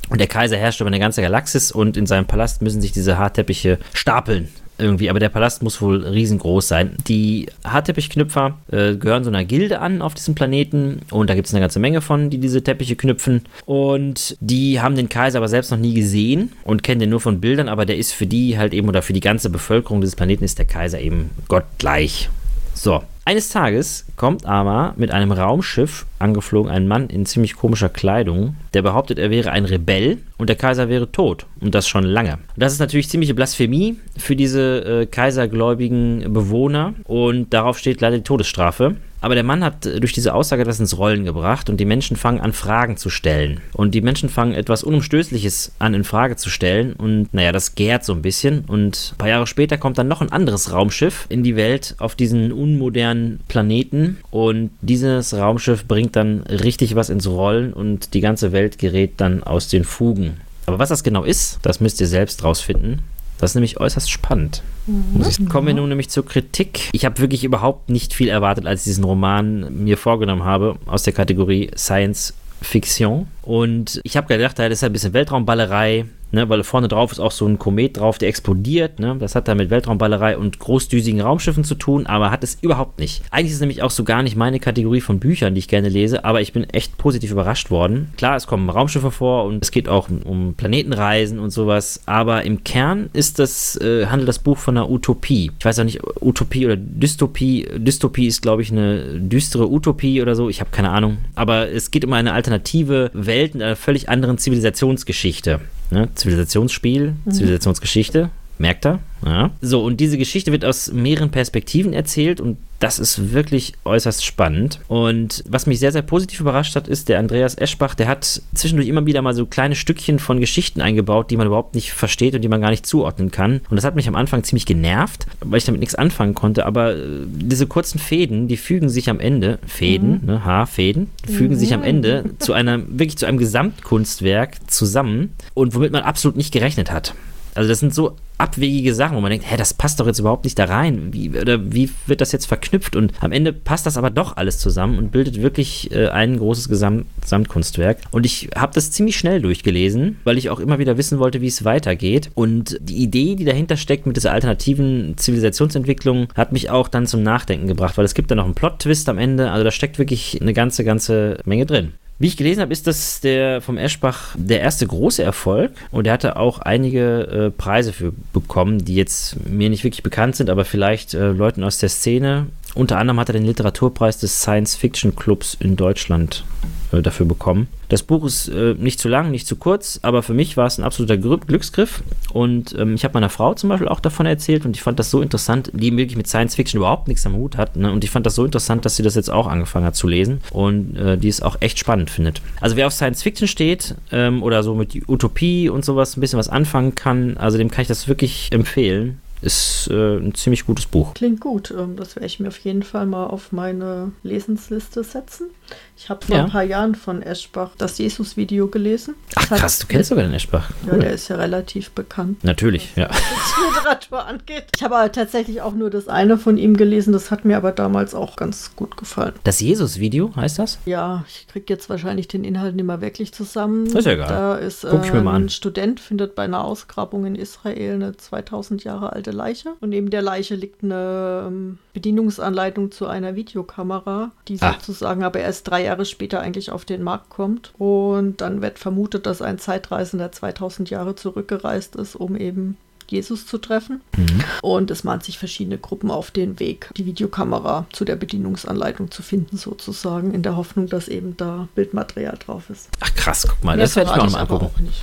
Und der Kaiser herrscht über eine ganze Galaxis und in seinem Palast müssen sich diese Haarteppiche stapeln irgendwie, aber der Palast muss wohl riesengroß sein. Die Haarteppichknüpfer äh, gehören so einer Gilde an auf diesem Planeten und da gibt es eine ganze Menge von, die diese Teppiche knüpfen und die haben den Kaiser aber selbst noch nie gesehen und kennen den nur von Bildern, aber der ist für die halt eben oder für die ganze Bevölkerung dieses Planeten ist der Kaiser eben gottgleich. So, eines Tages kommt aber mit einem Raumschiff angeflogen ein Mann in ziemlich komischer Kleidung, der behauptet, er wäre ein Rebell und der Kaiser wäre tot. Und das schon lange. Das ist natürlich ziemliche Blasphemie für diese äh, kaisergläubigen Bewohner und darauf steht leider die Todesstrafe. Aber der Mann hat durch diese Aussage etwas ins Rollen gebracht und die Menschen fangen an, Fragen zu stellen. Und die Menschen fangen etwas Unumstößliches an, in Frage zu stellen. Und naja, das gärt so ein bisschen. Und ein paar Jahre später kommt dann noch ein anderes Raumschiff in die Welt auf diesen unmodernen Planeten. Und dieses Raumschiff bringt dann richtig was ins Rollen und die ganze Welt gerät dann aus den Fugen. Aber was das genau ist, das müsst ihr selbst rausfinden. Das ist nämlich äußerst spannend. Mhm. Ich komme nun nämlich zur Kritik. Ich habe wirklich überhaupt nicht viel erwartet, als ich diesen Roman mir vorgenommen habe, aus der Kategorie Science Fiction. Und ich habe gedacht, da ist ein bisschen Weltraumballerei, ne, weil vorne drauf ist auch so ein Komet drauf, der explodiert. Ne? Das hat da mit Weltraumballerei und großdüsigen Raumschiffen zu tun, aber hat es überhaupt nicht. Eigentlich ist es nämlich auch so gar nicht meine Kategorie von Büchern, die ich gerne lese, aber ich bin echt positiv überrascht worden. Klar, es kommen Raumschiffe vor und es geht auch um Planetenreisen und sowas, aber im Kern ist das, äh, handelt das Buch von einer Utopie. Ich weiß auch nicht, Utopie oder Dystopie. Dystopie ist, glaube ich, eine düstere Utopie oder so. Ich habe keine Ahnung. Aber es geht um eine alternative Welt in einer völlig anderen Zivilisationsgeschichte. Ne? Zivilisationsspiel, mhm. Zivilisationsgeschichte, merkt er? Ja. So, und diese Geschichte wird aus mehreren Perspektiven erzählt und das ist wirklich äußerst spannend. Und was mich sehr, sehr positiv überrascht hat, ist der Andreas Eschbach, der hat zwischendurch immer wieder mal so kleine Stückchen von Geschichten eingebaut, die man überhaupt nicht versteht und die man gar nicht zuordnen kann. Und das hat mich am Anfang ziemlich genervt, weil ich damit nichts anfangen konnte. Aber äh, diese kurzen Fäden, die fügen sich am Ende, Fäden, mhm. ne, Haarfäden, fügen mhm. sich am Ende zu einer, wirklich zu einem Gesamtkunstwerk zusammen und womit man absolut nicht gerechnet hat. Also das sind so abwegige Sachen, wo man denkt, hä, das passt doch jetzt überhaupt nicht da rein. Wie, oder wie wird das jetzt verknüpft? Und am Ende passt das aber doch alles zusammen und bildet wirklich äh, ein großes Gesamt Gesamtkunstwerk. Und ich habe das ziemlich schnell durchgelesen, weil ich auch immer wieder wissen wollte, wie es weitergeht. Und die Idee, die dahinter steckt mit dieser alternativen Zivilisationsentwicklung, hat mich auch dann zum Nachdenken gebracht, weil es gibt da noch einen Plot-Twist am Ende. Also da steckt wirklich eine ganze, ganze Menge drin. Wie ich gelesen habe, ist das der vom Eschbach der erste große Erfolg und er hatte auch einige äh, Preise für bekommen, die jetzt mir nicht wirklich bekannt sind, aber vielleicht äh, Leuten aus der Szene. Unter anderem hat er den Literaturpreis des Science Fiction Clubs in Deutschland äh, dafür bekommen. Das Buch ist äh, nicht zu lang, nicht zu kurz, aber für mich war es ein absoluter Glücksgriff. Und ähm, ich habe meiner Frau zum Beispiel auch davon erzählt und ich fand das so interessant, die wirklich mit Science Fiction überhaupt nichts am Hut hat. Ne? Und ich fand das so interessant, dass sie das jetzt auch angefangen hat zu lesen und äh, die es auch echt spannend findet. Also wer auf Science Fiction steht ähm, oder so mit Utopie und sowas ein bisschen was anfangen kann, also dem kann ich das wirklich empfehlen ist äh, ein ziemlich gutes Buch. Klingt gut. Ähm, das werde ich mir auf jeden Fall mal auf meine Lesensliste setzen. Ich habe vor ja. ein paar Jahren von Eschbach das Jesus-Video gelesen. Ach krass, du kennst sogar den Eschbach. Cool. Ja, der ist ja relativ bekannt. Natürlich, ja. Was Literatur angeht. Ich habe aber tatsächlich auch nur das eine von ihm gelesen. Das hat mir aber damals auch ganz gut gefallen. Das Jesus-Video heißt das? Ja, ich kriege jetzt wahrscheinlich den Inhalt nicht mehr wirklich zusammen. Das ist ja egal. Da ist äh, ein Student findet bei einer Ausgrabung in Israel eine 2000 Jahre alte nackte Leiche. Und neben der Leiche liegt eine ähm, Bedienungsanleitung zu einer Videokamera, die ah. sozusagen aber erst drei Jahre später eigentlich auf den Markt kommt. Und dann wird vermutet, dass ein Zeitreisender 2000 Jahre zurückgereist ist, um eben Jesus zu treffen. Mhm. Und es mahnt sich verschiedene Gruppen auf den Weg, die Videokamera zu der Bedienungsanleitung zu finden, sozusagen, in der Hoffnung, dass eben da Bildmaterial drauf ist. Ach krass, guck mal, Mehr das werde ich mir auch noch mal angucken. Auch nicht.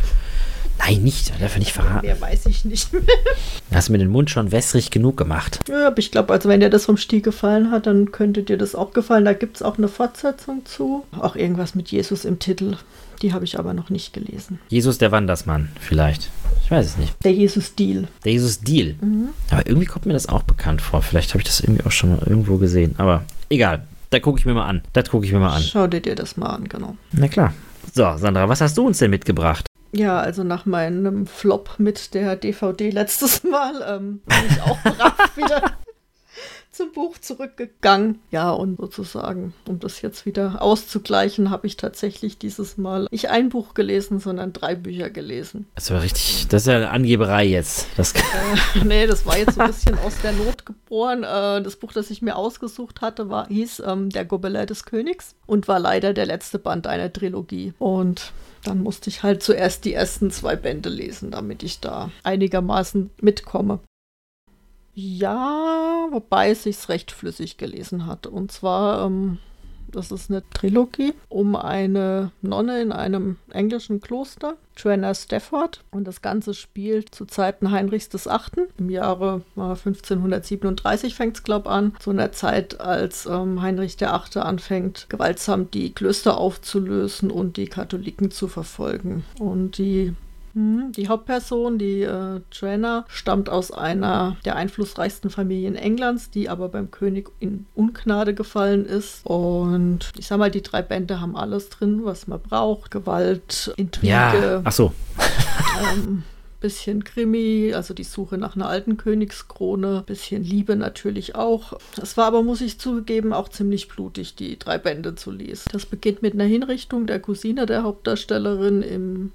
Nein, nicht. Darf er nicht verraten. Mehr weiß ich nicht mehr. Hast du mir den Mund schon wässrig genug gemacht. Ja, aber ich glaube, also wenn dir das vom Stiel gefallen hat, dann könnte dir das auch gefallen. Da gibt es auch eine Fortsetzung zu. Auch irgendwas mit Jesus im Titel. Die habe ich aber noch nicht gelesen. Jesus der Wandersmann, vielleicht. Ich weiß es nicht. Der Jesus-Deal. Der Jesus-Deal. Mhm. Aber irgendwie kommt mir das auch bekannt vor. Vielleicht habe ich das irgendwie auch schon mal irgendwo gesehen. Aber egal. Da gucke ich mir mal an. Das gucke ich mir mal an. Schau dir das mal an, genau. Na klar. So, Sandra, was hast du uns denn mitgebracht? Ja, also nach meinem Flop mit der DVD letztes Mal ähm, bin ich auch brav wieder zum Buch zurückgegangen. Ja, und sozusagen, um das jetzt wieder auszugleichen, habe ich tatsächlich dieses Mal nicht ein Buch gelesen, sondern drei Bücher gelesen. Das war richtig, das ist ja eine Angeberei jetzt. Das äh, nee, das war jetzt so ein bisschen aus der Not geboren. Äh, das Buch, das ich mir ausgesucht hatte, war, hieß ähm, Der Gobelin des Königs und war leider der letzte Band einer Trilogie. Und dann musste ich halt zuerst die ersten zwei Bände lesen, damit ich da einigermaßen mitkomme. Ja, wobei es sich recht flüssig gelesen hat. Und zwar, ähm, das ist eine Trilogie um eine Nonne in einem englischen Kloster, Joanna Stafford. Und das Ganze spielt zu Zeiten Heinrichs VIII. Im Jahre äh, 1537 fängt es, glaube ich, an. Zu einer Zeit, als ähm, Heinrich VIII. anfängt, gewaltsam die Klöster aufzulösen und die Katholiken zu verfolgen. Und die die Hauptperson, die äh, Joanna, stammt aus einer der einflussreichsten Familien Englands, die aber beim König in Ungnade gefallen ist. Und ich sag mal, die drei Bände haben alles drin, was man braucht. Gewalt, Intrige. Ja, ach so. ähm, bisschen Krimi, also die Suche nach einer alten Königskrone, bisschen Liebe natürlich auch. Es war aber, muss ich zugeben, auch ziemlich blutig, die drei Bände zu lesen. Das beginnt mit einer Hinrichtung der Cousine der Hauptdarstellerin im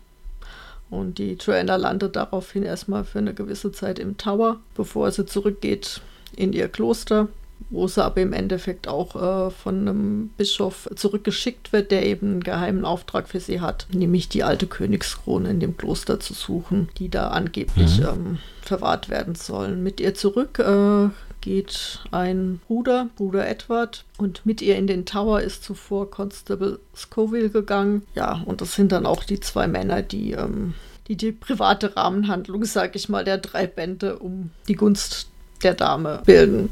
und die Joanna landet daraufhin erstmal für eine gewisse Zeit im Tower, bevor sie zurückgeht in ihr Kloster, wo sie aber im Endeffekt auch äh, von einem Bischof zurückgeschickt wird, der eben einen geheimen Auftrag für sie hat, nämlich die alte Königskrone in dem Kloster zu suchen, die da angeblich mhm. ähm, verwahrt werden sollen. Mit ihr zurück äh, geht ein Bruder, Bruder Edward, und mit ihr in den Tower ist zuvor Constable Scoville gegangen. Ja, und das sind dann auch die zwei Männer, die ähm, die, die private Rahmenhandlung, sag ich mal, der drei Bände um die Gunst der Dame bilden.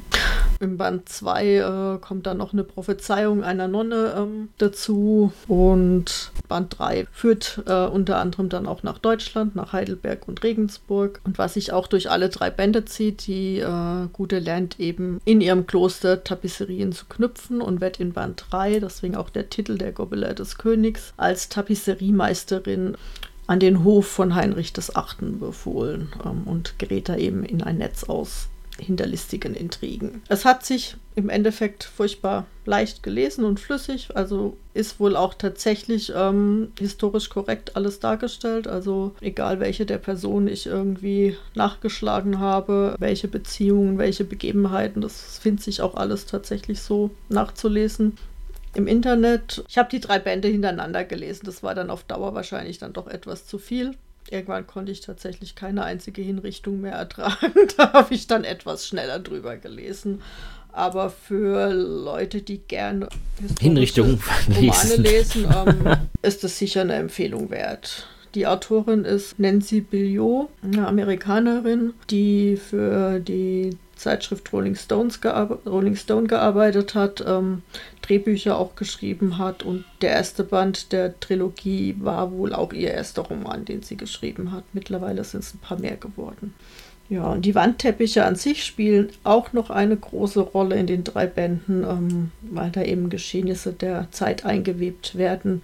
Im Band 2 äh, kommt dann noch eine Prophezeiung einer Nonne ähm, dazu und Band 3 führt äh, unter anderem dann auch nach Deutschland, nach Heidelberg und Regensburg. Und was sich auch durch alle drei Bände zieht, die äh, Gute lernt eben in ihrem Kloster Tapisserien zu knüpfen und wird in Band 3, deswegen auch der Titel der Gobelin des Königs, als Tapisseriemeisterin an den Hof von Heinrich VIII. befohlen ähm, und gerät da eben in ein Netz aus hinterlistigen Intrigen. Es hat sich im Endeffekt furchtbar leicht gelesen und flüssig, also ist wohl auch tatsächlich ähm, historisch korrekt alles dargestellt. Also egal welche der Personen ich irgendwie nachgeschlagen habe, welche Beziehungen, welche Begebenheiten, das findet sich auch alles tatsächlich so nachzulesen im Internet. Ich habe die drei Bände hintereinander gelesen. Das war dann auf Dauer wahrscheinlich dann doch etwas zu viel. Irgendwann konnte ich tatsächlich keine einzige Hinrichtung mehr ertragen. da habe ich dann etwas schneller drüber gelesen. Aber für Leute, die gerne Hinrichtungen Romane lesen, ähm, ist das sicher eine Empfehlung wert. Die Autorin ist Nancy Billiot, eine Amerikanerin, die für die Zeitschrift Rolling, Stones Rolling Stone gearbeitet hat, ähm, Drehbücher auch geschrieben hat und der erste Band der Trilogie war wohl auch ihr erster Roman, den sie geschrieben hat. Mittlerweile sind es ein paar mehr geworden. Ja, und die Wandteppiche an sich spielen auch noch eine große Rolle in den drei Bänden, ähm, weil da eben Geschehnisse der Zeit eingewebt werden,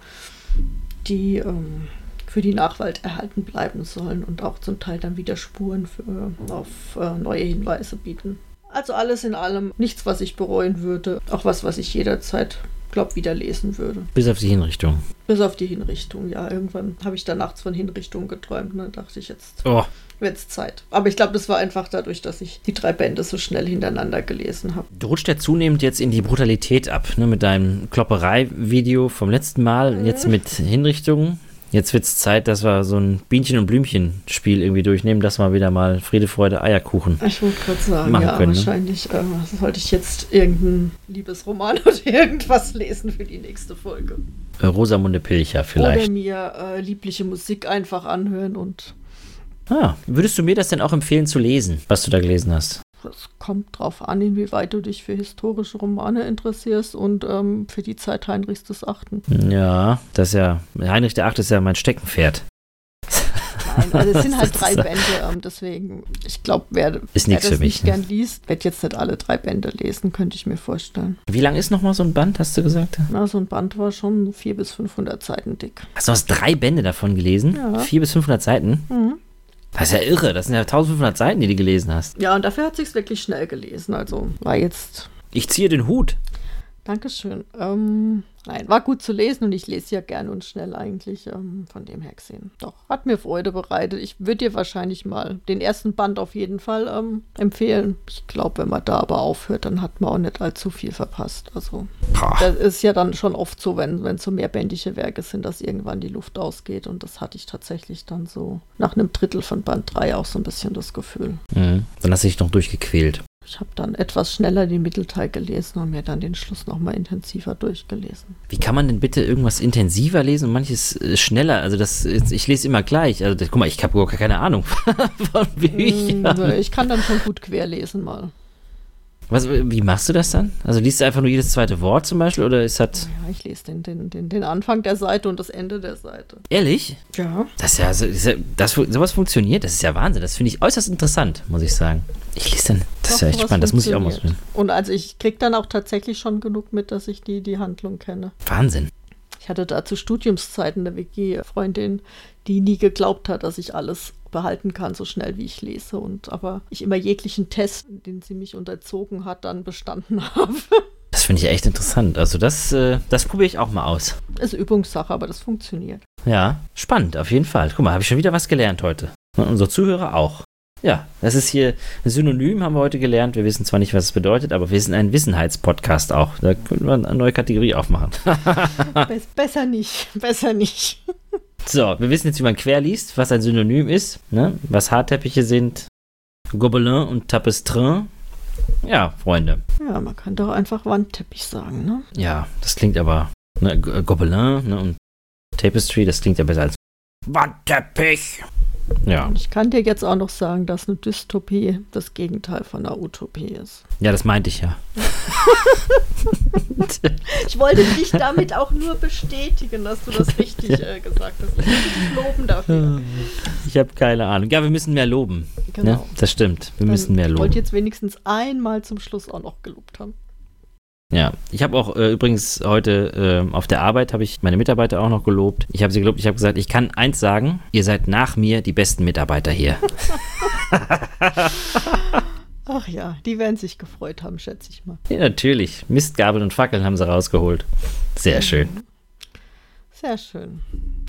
die ähm, für die Nachwelt erhalten bleiben sollen und auch zum Teil dann wieder Spuren für, auf äh, neue Hinweise bieten. Also alles in allem nichts, was ich bereuen würde. Auch was, was ich jederzeit glaube, wieder lesen würde. Bis auf die Hinrichtung. Bis auf die Hinrichtung, ja. Irgendwann habe ich da nachts von Hinrichtung geträumt und dann dachte ich, jetzt Oh, wird es Zeit. Aber ich glaube, das war einfach dadurch, dass ich die drei Bände so schnell hintereinander gelesen habe. du rutscht ja zunehmend jetzt in die Brutalität ab, ne? Mit deinem Klopperei-Video vom letzten Mal, jetzt mit Hinrichtungen. Jetzt wird es Zeit, dass wir so ein Bienchen- und Blümchen-Spiel irgendwie durchnehmen, dass wir wieder mal Friede, Freude, Eierkuchen. Ich wollte gerade sagen, Machen ja, können, ne? wahrscheinlich äh, sollte ich jetzt irgendeinen Liebesroman oder irgendwas lesen für die nächste Folge. Äh, Rosamunde Pilcher Oder vielleicht. mir äh, liebliche Musik einfach anhören und Ah, würdest du mir das denn auch empfehlen zu lesen, was du da gelesen hast? Es kommt drauf an, inwieweit du dich für historische Romane interessierst und ähm, für die Zeit Heinrichs des Achten. Ja, das ist ja. Heinrich der Achte ist ja mein Steckenpferd. Nein, also es sind halt drei. Bände, ähm, deswegen, ich glaube, wer, wer das mich, nicht ne? gern liest, wird jetzt nicht alle drei Bände lesen, könnte ich mir vorstellen. Wie lang ist nochmal so ein Band, hast du gesagt? Na, so ein Band war schon 400 bis 500 Seiten dick. Hast du hast drei Bände davon gelesen? Ja. Vier bis 500 Seiten? Mhm. Das ist ja irre. Das sind ja 1500 Seiten, die du gelesen hast. Ja, und dafür hat sich's wirklich schnell gelesen. Also war jetzt. Ich ziehe den Hut. Dankeschön. Ähm, nein, war gut zu lesen und ich lese ja gern und schnell eigentlich. Ähm, von dem her gesehen. Doch, hat mir Freude bereitet. Ich würde dir wahrscheinlich mal den ersten Band auf jeden Fall ähm, empfehlen. Ich glaube, wenn man da aber aufhört, dann hat man auch nicht allzu viel verpasst. Also, Boah. das ist ja dann schon oft so, wenn wenn so mehrbändige Werke sind, dass irgendwann die Luft ausgeht. Und das hatte ich tatsächlich dann so nach einem Drittel von Band 3 auch so ein bisschen das Gefühl. Mhm. Dann hast du dich noch durchgequält. Ich habe dann etwas schneller den Mittelteil gelesen und mir dann den Schluss nochmal intensiver durchgelesen. Wie kann man denn bitte irgendwas intensiver lesen und manches äh, schneller? Also das, ich lese immer gleich. Also das, guck mal, ich habe überhaupt keine Ahnung von Büchern. Mm, Ich kann dann schon gut querlesen mal. Was, wie machst du das dann? Also liest du einfach nur jedes zweite Wort zum Beispiel oder ist das Ja, ich lese den, den, den, den Anfang der Seite und das Ende der Seite. ehrlich? Ja. Das ist ja, so- ja das, sowas funktioniert. Das ist ja Wahnsinn. Das finde ich äußerst interessant, muss ich sagen. Ich lese dann. Das ist ja echt spannend. Das muss ich auch mal ausprobieren. Und also ich krieg dann auch tatsächlich schon genug mit, dass ich die, die Handlung kenne. Wahnsinn. Ich hatte da zu Studiumszeiten eine WG-Freundin, die nie geglaubt hat, dass ich alles behalten kann, so schnell wie ich lese. Und aber ich immer jeglichen Test, den sie mich unterzogen hat, dann bestanden habe. Das finde ich echt interessant. Also das, äh, das probiere ich auch mal aus. Ist Übungssache, aber das funktioniert. Ja, spannend, auf jeden Fall. Guck mal, habe ich schon wieder was gelernt heute. Und unsere Zuhörer auch. Ja, das ist hier ein Synonym, haben wir heute gelernt. Wir wissen zwar nicht, was es bedeutet, aber wir sind ein Wissenheitspodcast auch. Da könnten wir eine neue Kategorie aufmachen. Bess- besser nicht, besser nicht. So, wir wissen jetzt, wie man quer liest, was ein Synonym ist, ne? was Haarteppiche sind, Gobelin und Tapestrin. Ja, Freunde. Ja, man kann doch einfach Wandteppich sagen, ne? Ja, das klingt aber, ne, Gobelin ne, und Tapestry, das klingt ja besser als Wandteppich. Ja, Und ich kann dir jetzt auch noch sagen, dass eine Dystopie das Gegenteil von einer Utopie ist. ja, das meinte ich ja. Ich wollte dich damit auch nur bestätigen, dass du das richtig äh, gesagt hast. Ich will dich loben dafür. Ich habe keine Ahnung. Ja, wir müssen mehr loben. Genau. Ne? Das stimmt. Wir müssen mehr Ich wollte loben. jetzt wenigstens einmal zum Schluss auch noch gelobt haben. Ja, ich habe auch äh, übrigens heute äh, auf der Arbeit habe ich meine Mitarbeiter auch noch gelobt. Ich habe sie gelobt. Ich habe gesagt, ich kann eins sagen: Ihr seid nach mir die besten Mitarbeiter hier. Ach ja, die werden sich gefreut haben, schätze ich mal. ja, natürlich. Mistgabeln und Fackeln haben sie rausgeholt. Sehr schön. Sehr schön.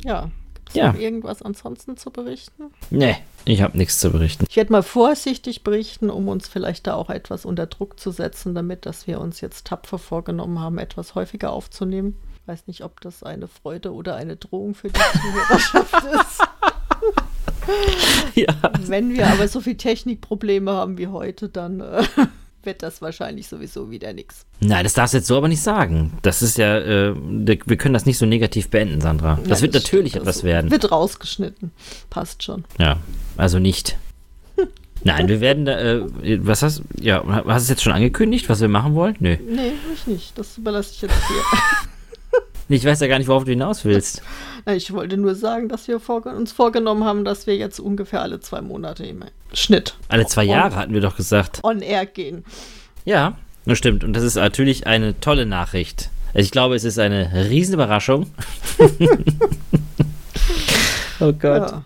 Ja. Gibt es Ja. noch irgendwas ansonsten zu berichten? Nee, ich habe nichts zu berichten. Ich werde mal vorsichtig berichten, um uns vielleicht da auch etwas unter Druck zu setzen, damit, dass wir uns jetzt tapfer vorgenommen haben, etwas häufiger aufzunehmen. Ich weiß nicht, ob das eine Freude oder eine Drohung für die Zuhörerschaft ist. ja. Wenn wir aber so viel Technikprobleme haben wie heute, dann äh, wird das wahrscheinlich sowieso wieder nichts. Nein, das darfst du jetzt so aber nicht sagen. Das ist ja, äh, wir können das nicht so negativ beenden, Sandra. Das Ja, wird natürlich stimmt, etwas das werden. Wird rausgeschnitten. Passt schon. Ja, also nicht. Nein, wir werden da, äh, was hast, ja, hast du es jetzt schon angekündigt, was wir machen wollen? Nö. Nee, ich nicht. Das überlasse ich jetzt dir. Ich weiß ja gar nicht, worauf du hinaus willst. Ich wollte nur sagen, dass wir uns vorgenommen haben, dass wir jetzt ungefähr alle zwei Monate im Schnitt Alle zwei Jahre hatten wir doch gesagt. on air gehen. Ja, das stimmt. Und das ist natürlich eine tolle Nachricht. Also ich glaube, es ist eine Riesenüberraschung. oh Gott. Ja,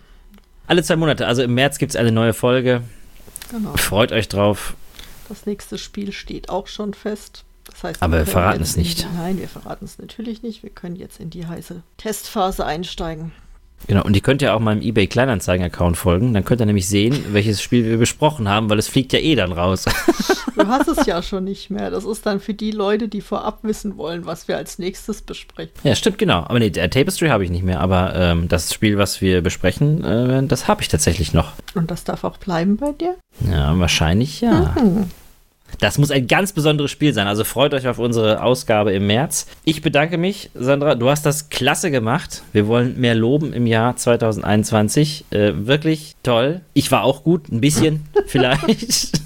Alle zwei Monate, also im März gibt es eine neue Folge. genau. Freut euch drauf. Das nächste Spiel steht auch schon fest. Heißt, Aber wir können verraten es nicht. In, nein, wir verraten es natürlich nicht. Wir können jetzt in die heiße Testphase einsteigen. Genau, und ihr könnt ja auch meinem eBay Kleinanzeigen-Account folgen. Dann könnt ihr nämlich sehen, welches Spiel wir besprochen haben, weil es fliegt ja eh dann raus. Du hast es ja schon nicht mehr. Das ist dann für die Leute, die vorab wissen wollen, was wir als nächstes besprechen. ja, stimmt, genau. Aber nee, der Tapestry habe ich nicht mehr. Aber ähm, das Spiel, was wir besprechen, äh, das habe ich tatsächlich noch. Und das darf auch bleiben bei dir? Ja, wahrscheinlich ja. Hm. Das muss ein ganz besonderes Spiel sein. Also freut euch auf unsere Ausgabe im März. Ich bedanke mich, Sandra. Du hast das klasse gemacht. Wir wollen mehr loben im Jahr 2021. Äh, wirklich toll. Ich war auch gut, ein bisschen vielleicht.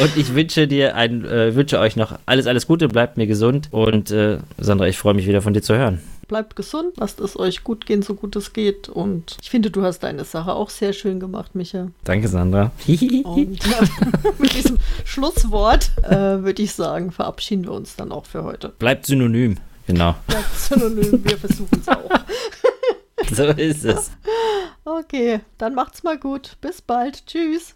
Und ich wünsche dir ein, äh, wünsche euch noch alles, alles Gute. Bleibt mir gesund. Und äh, Sandra, ich freue mich wieder von dir zu hören. Bleibt gesund, lasst es euch gut gehen, so gut es geht. Und ich finde, du hast deine Sache auch sehr schön gemacht, Micha. Danke, Sandra. Und äh, mit diesem Schlusswort äh, würde ich sagen, verabschieden wir uns dann auch für heute. Bleibt synonym. Genau. Bleibt synonym, wir versuchen es auch. So ist es. Okay, dann macht's mal gut. Bis bald. Tschüss.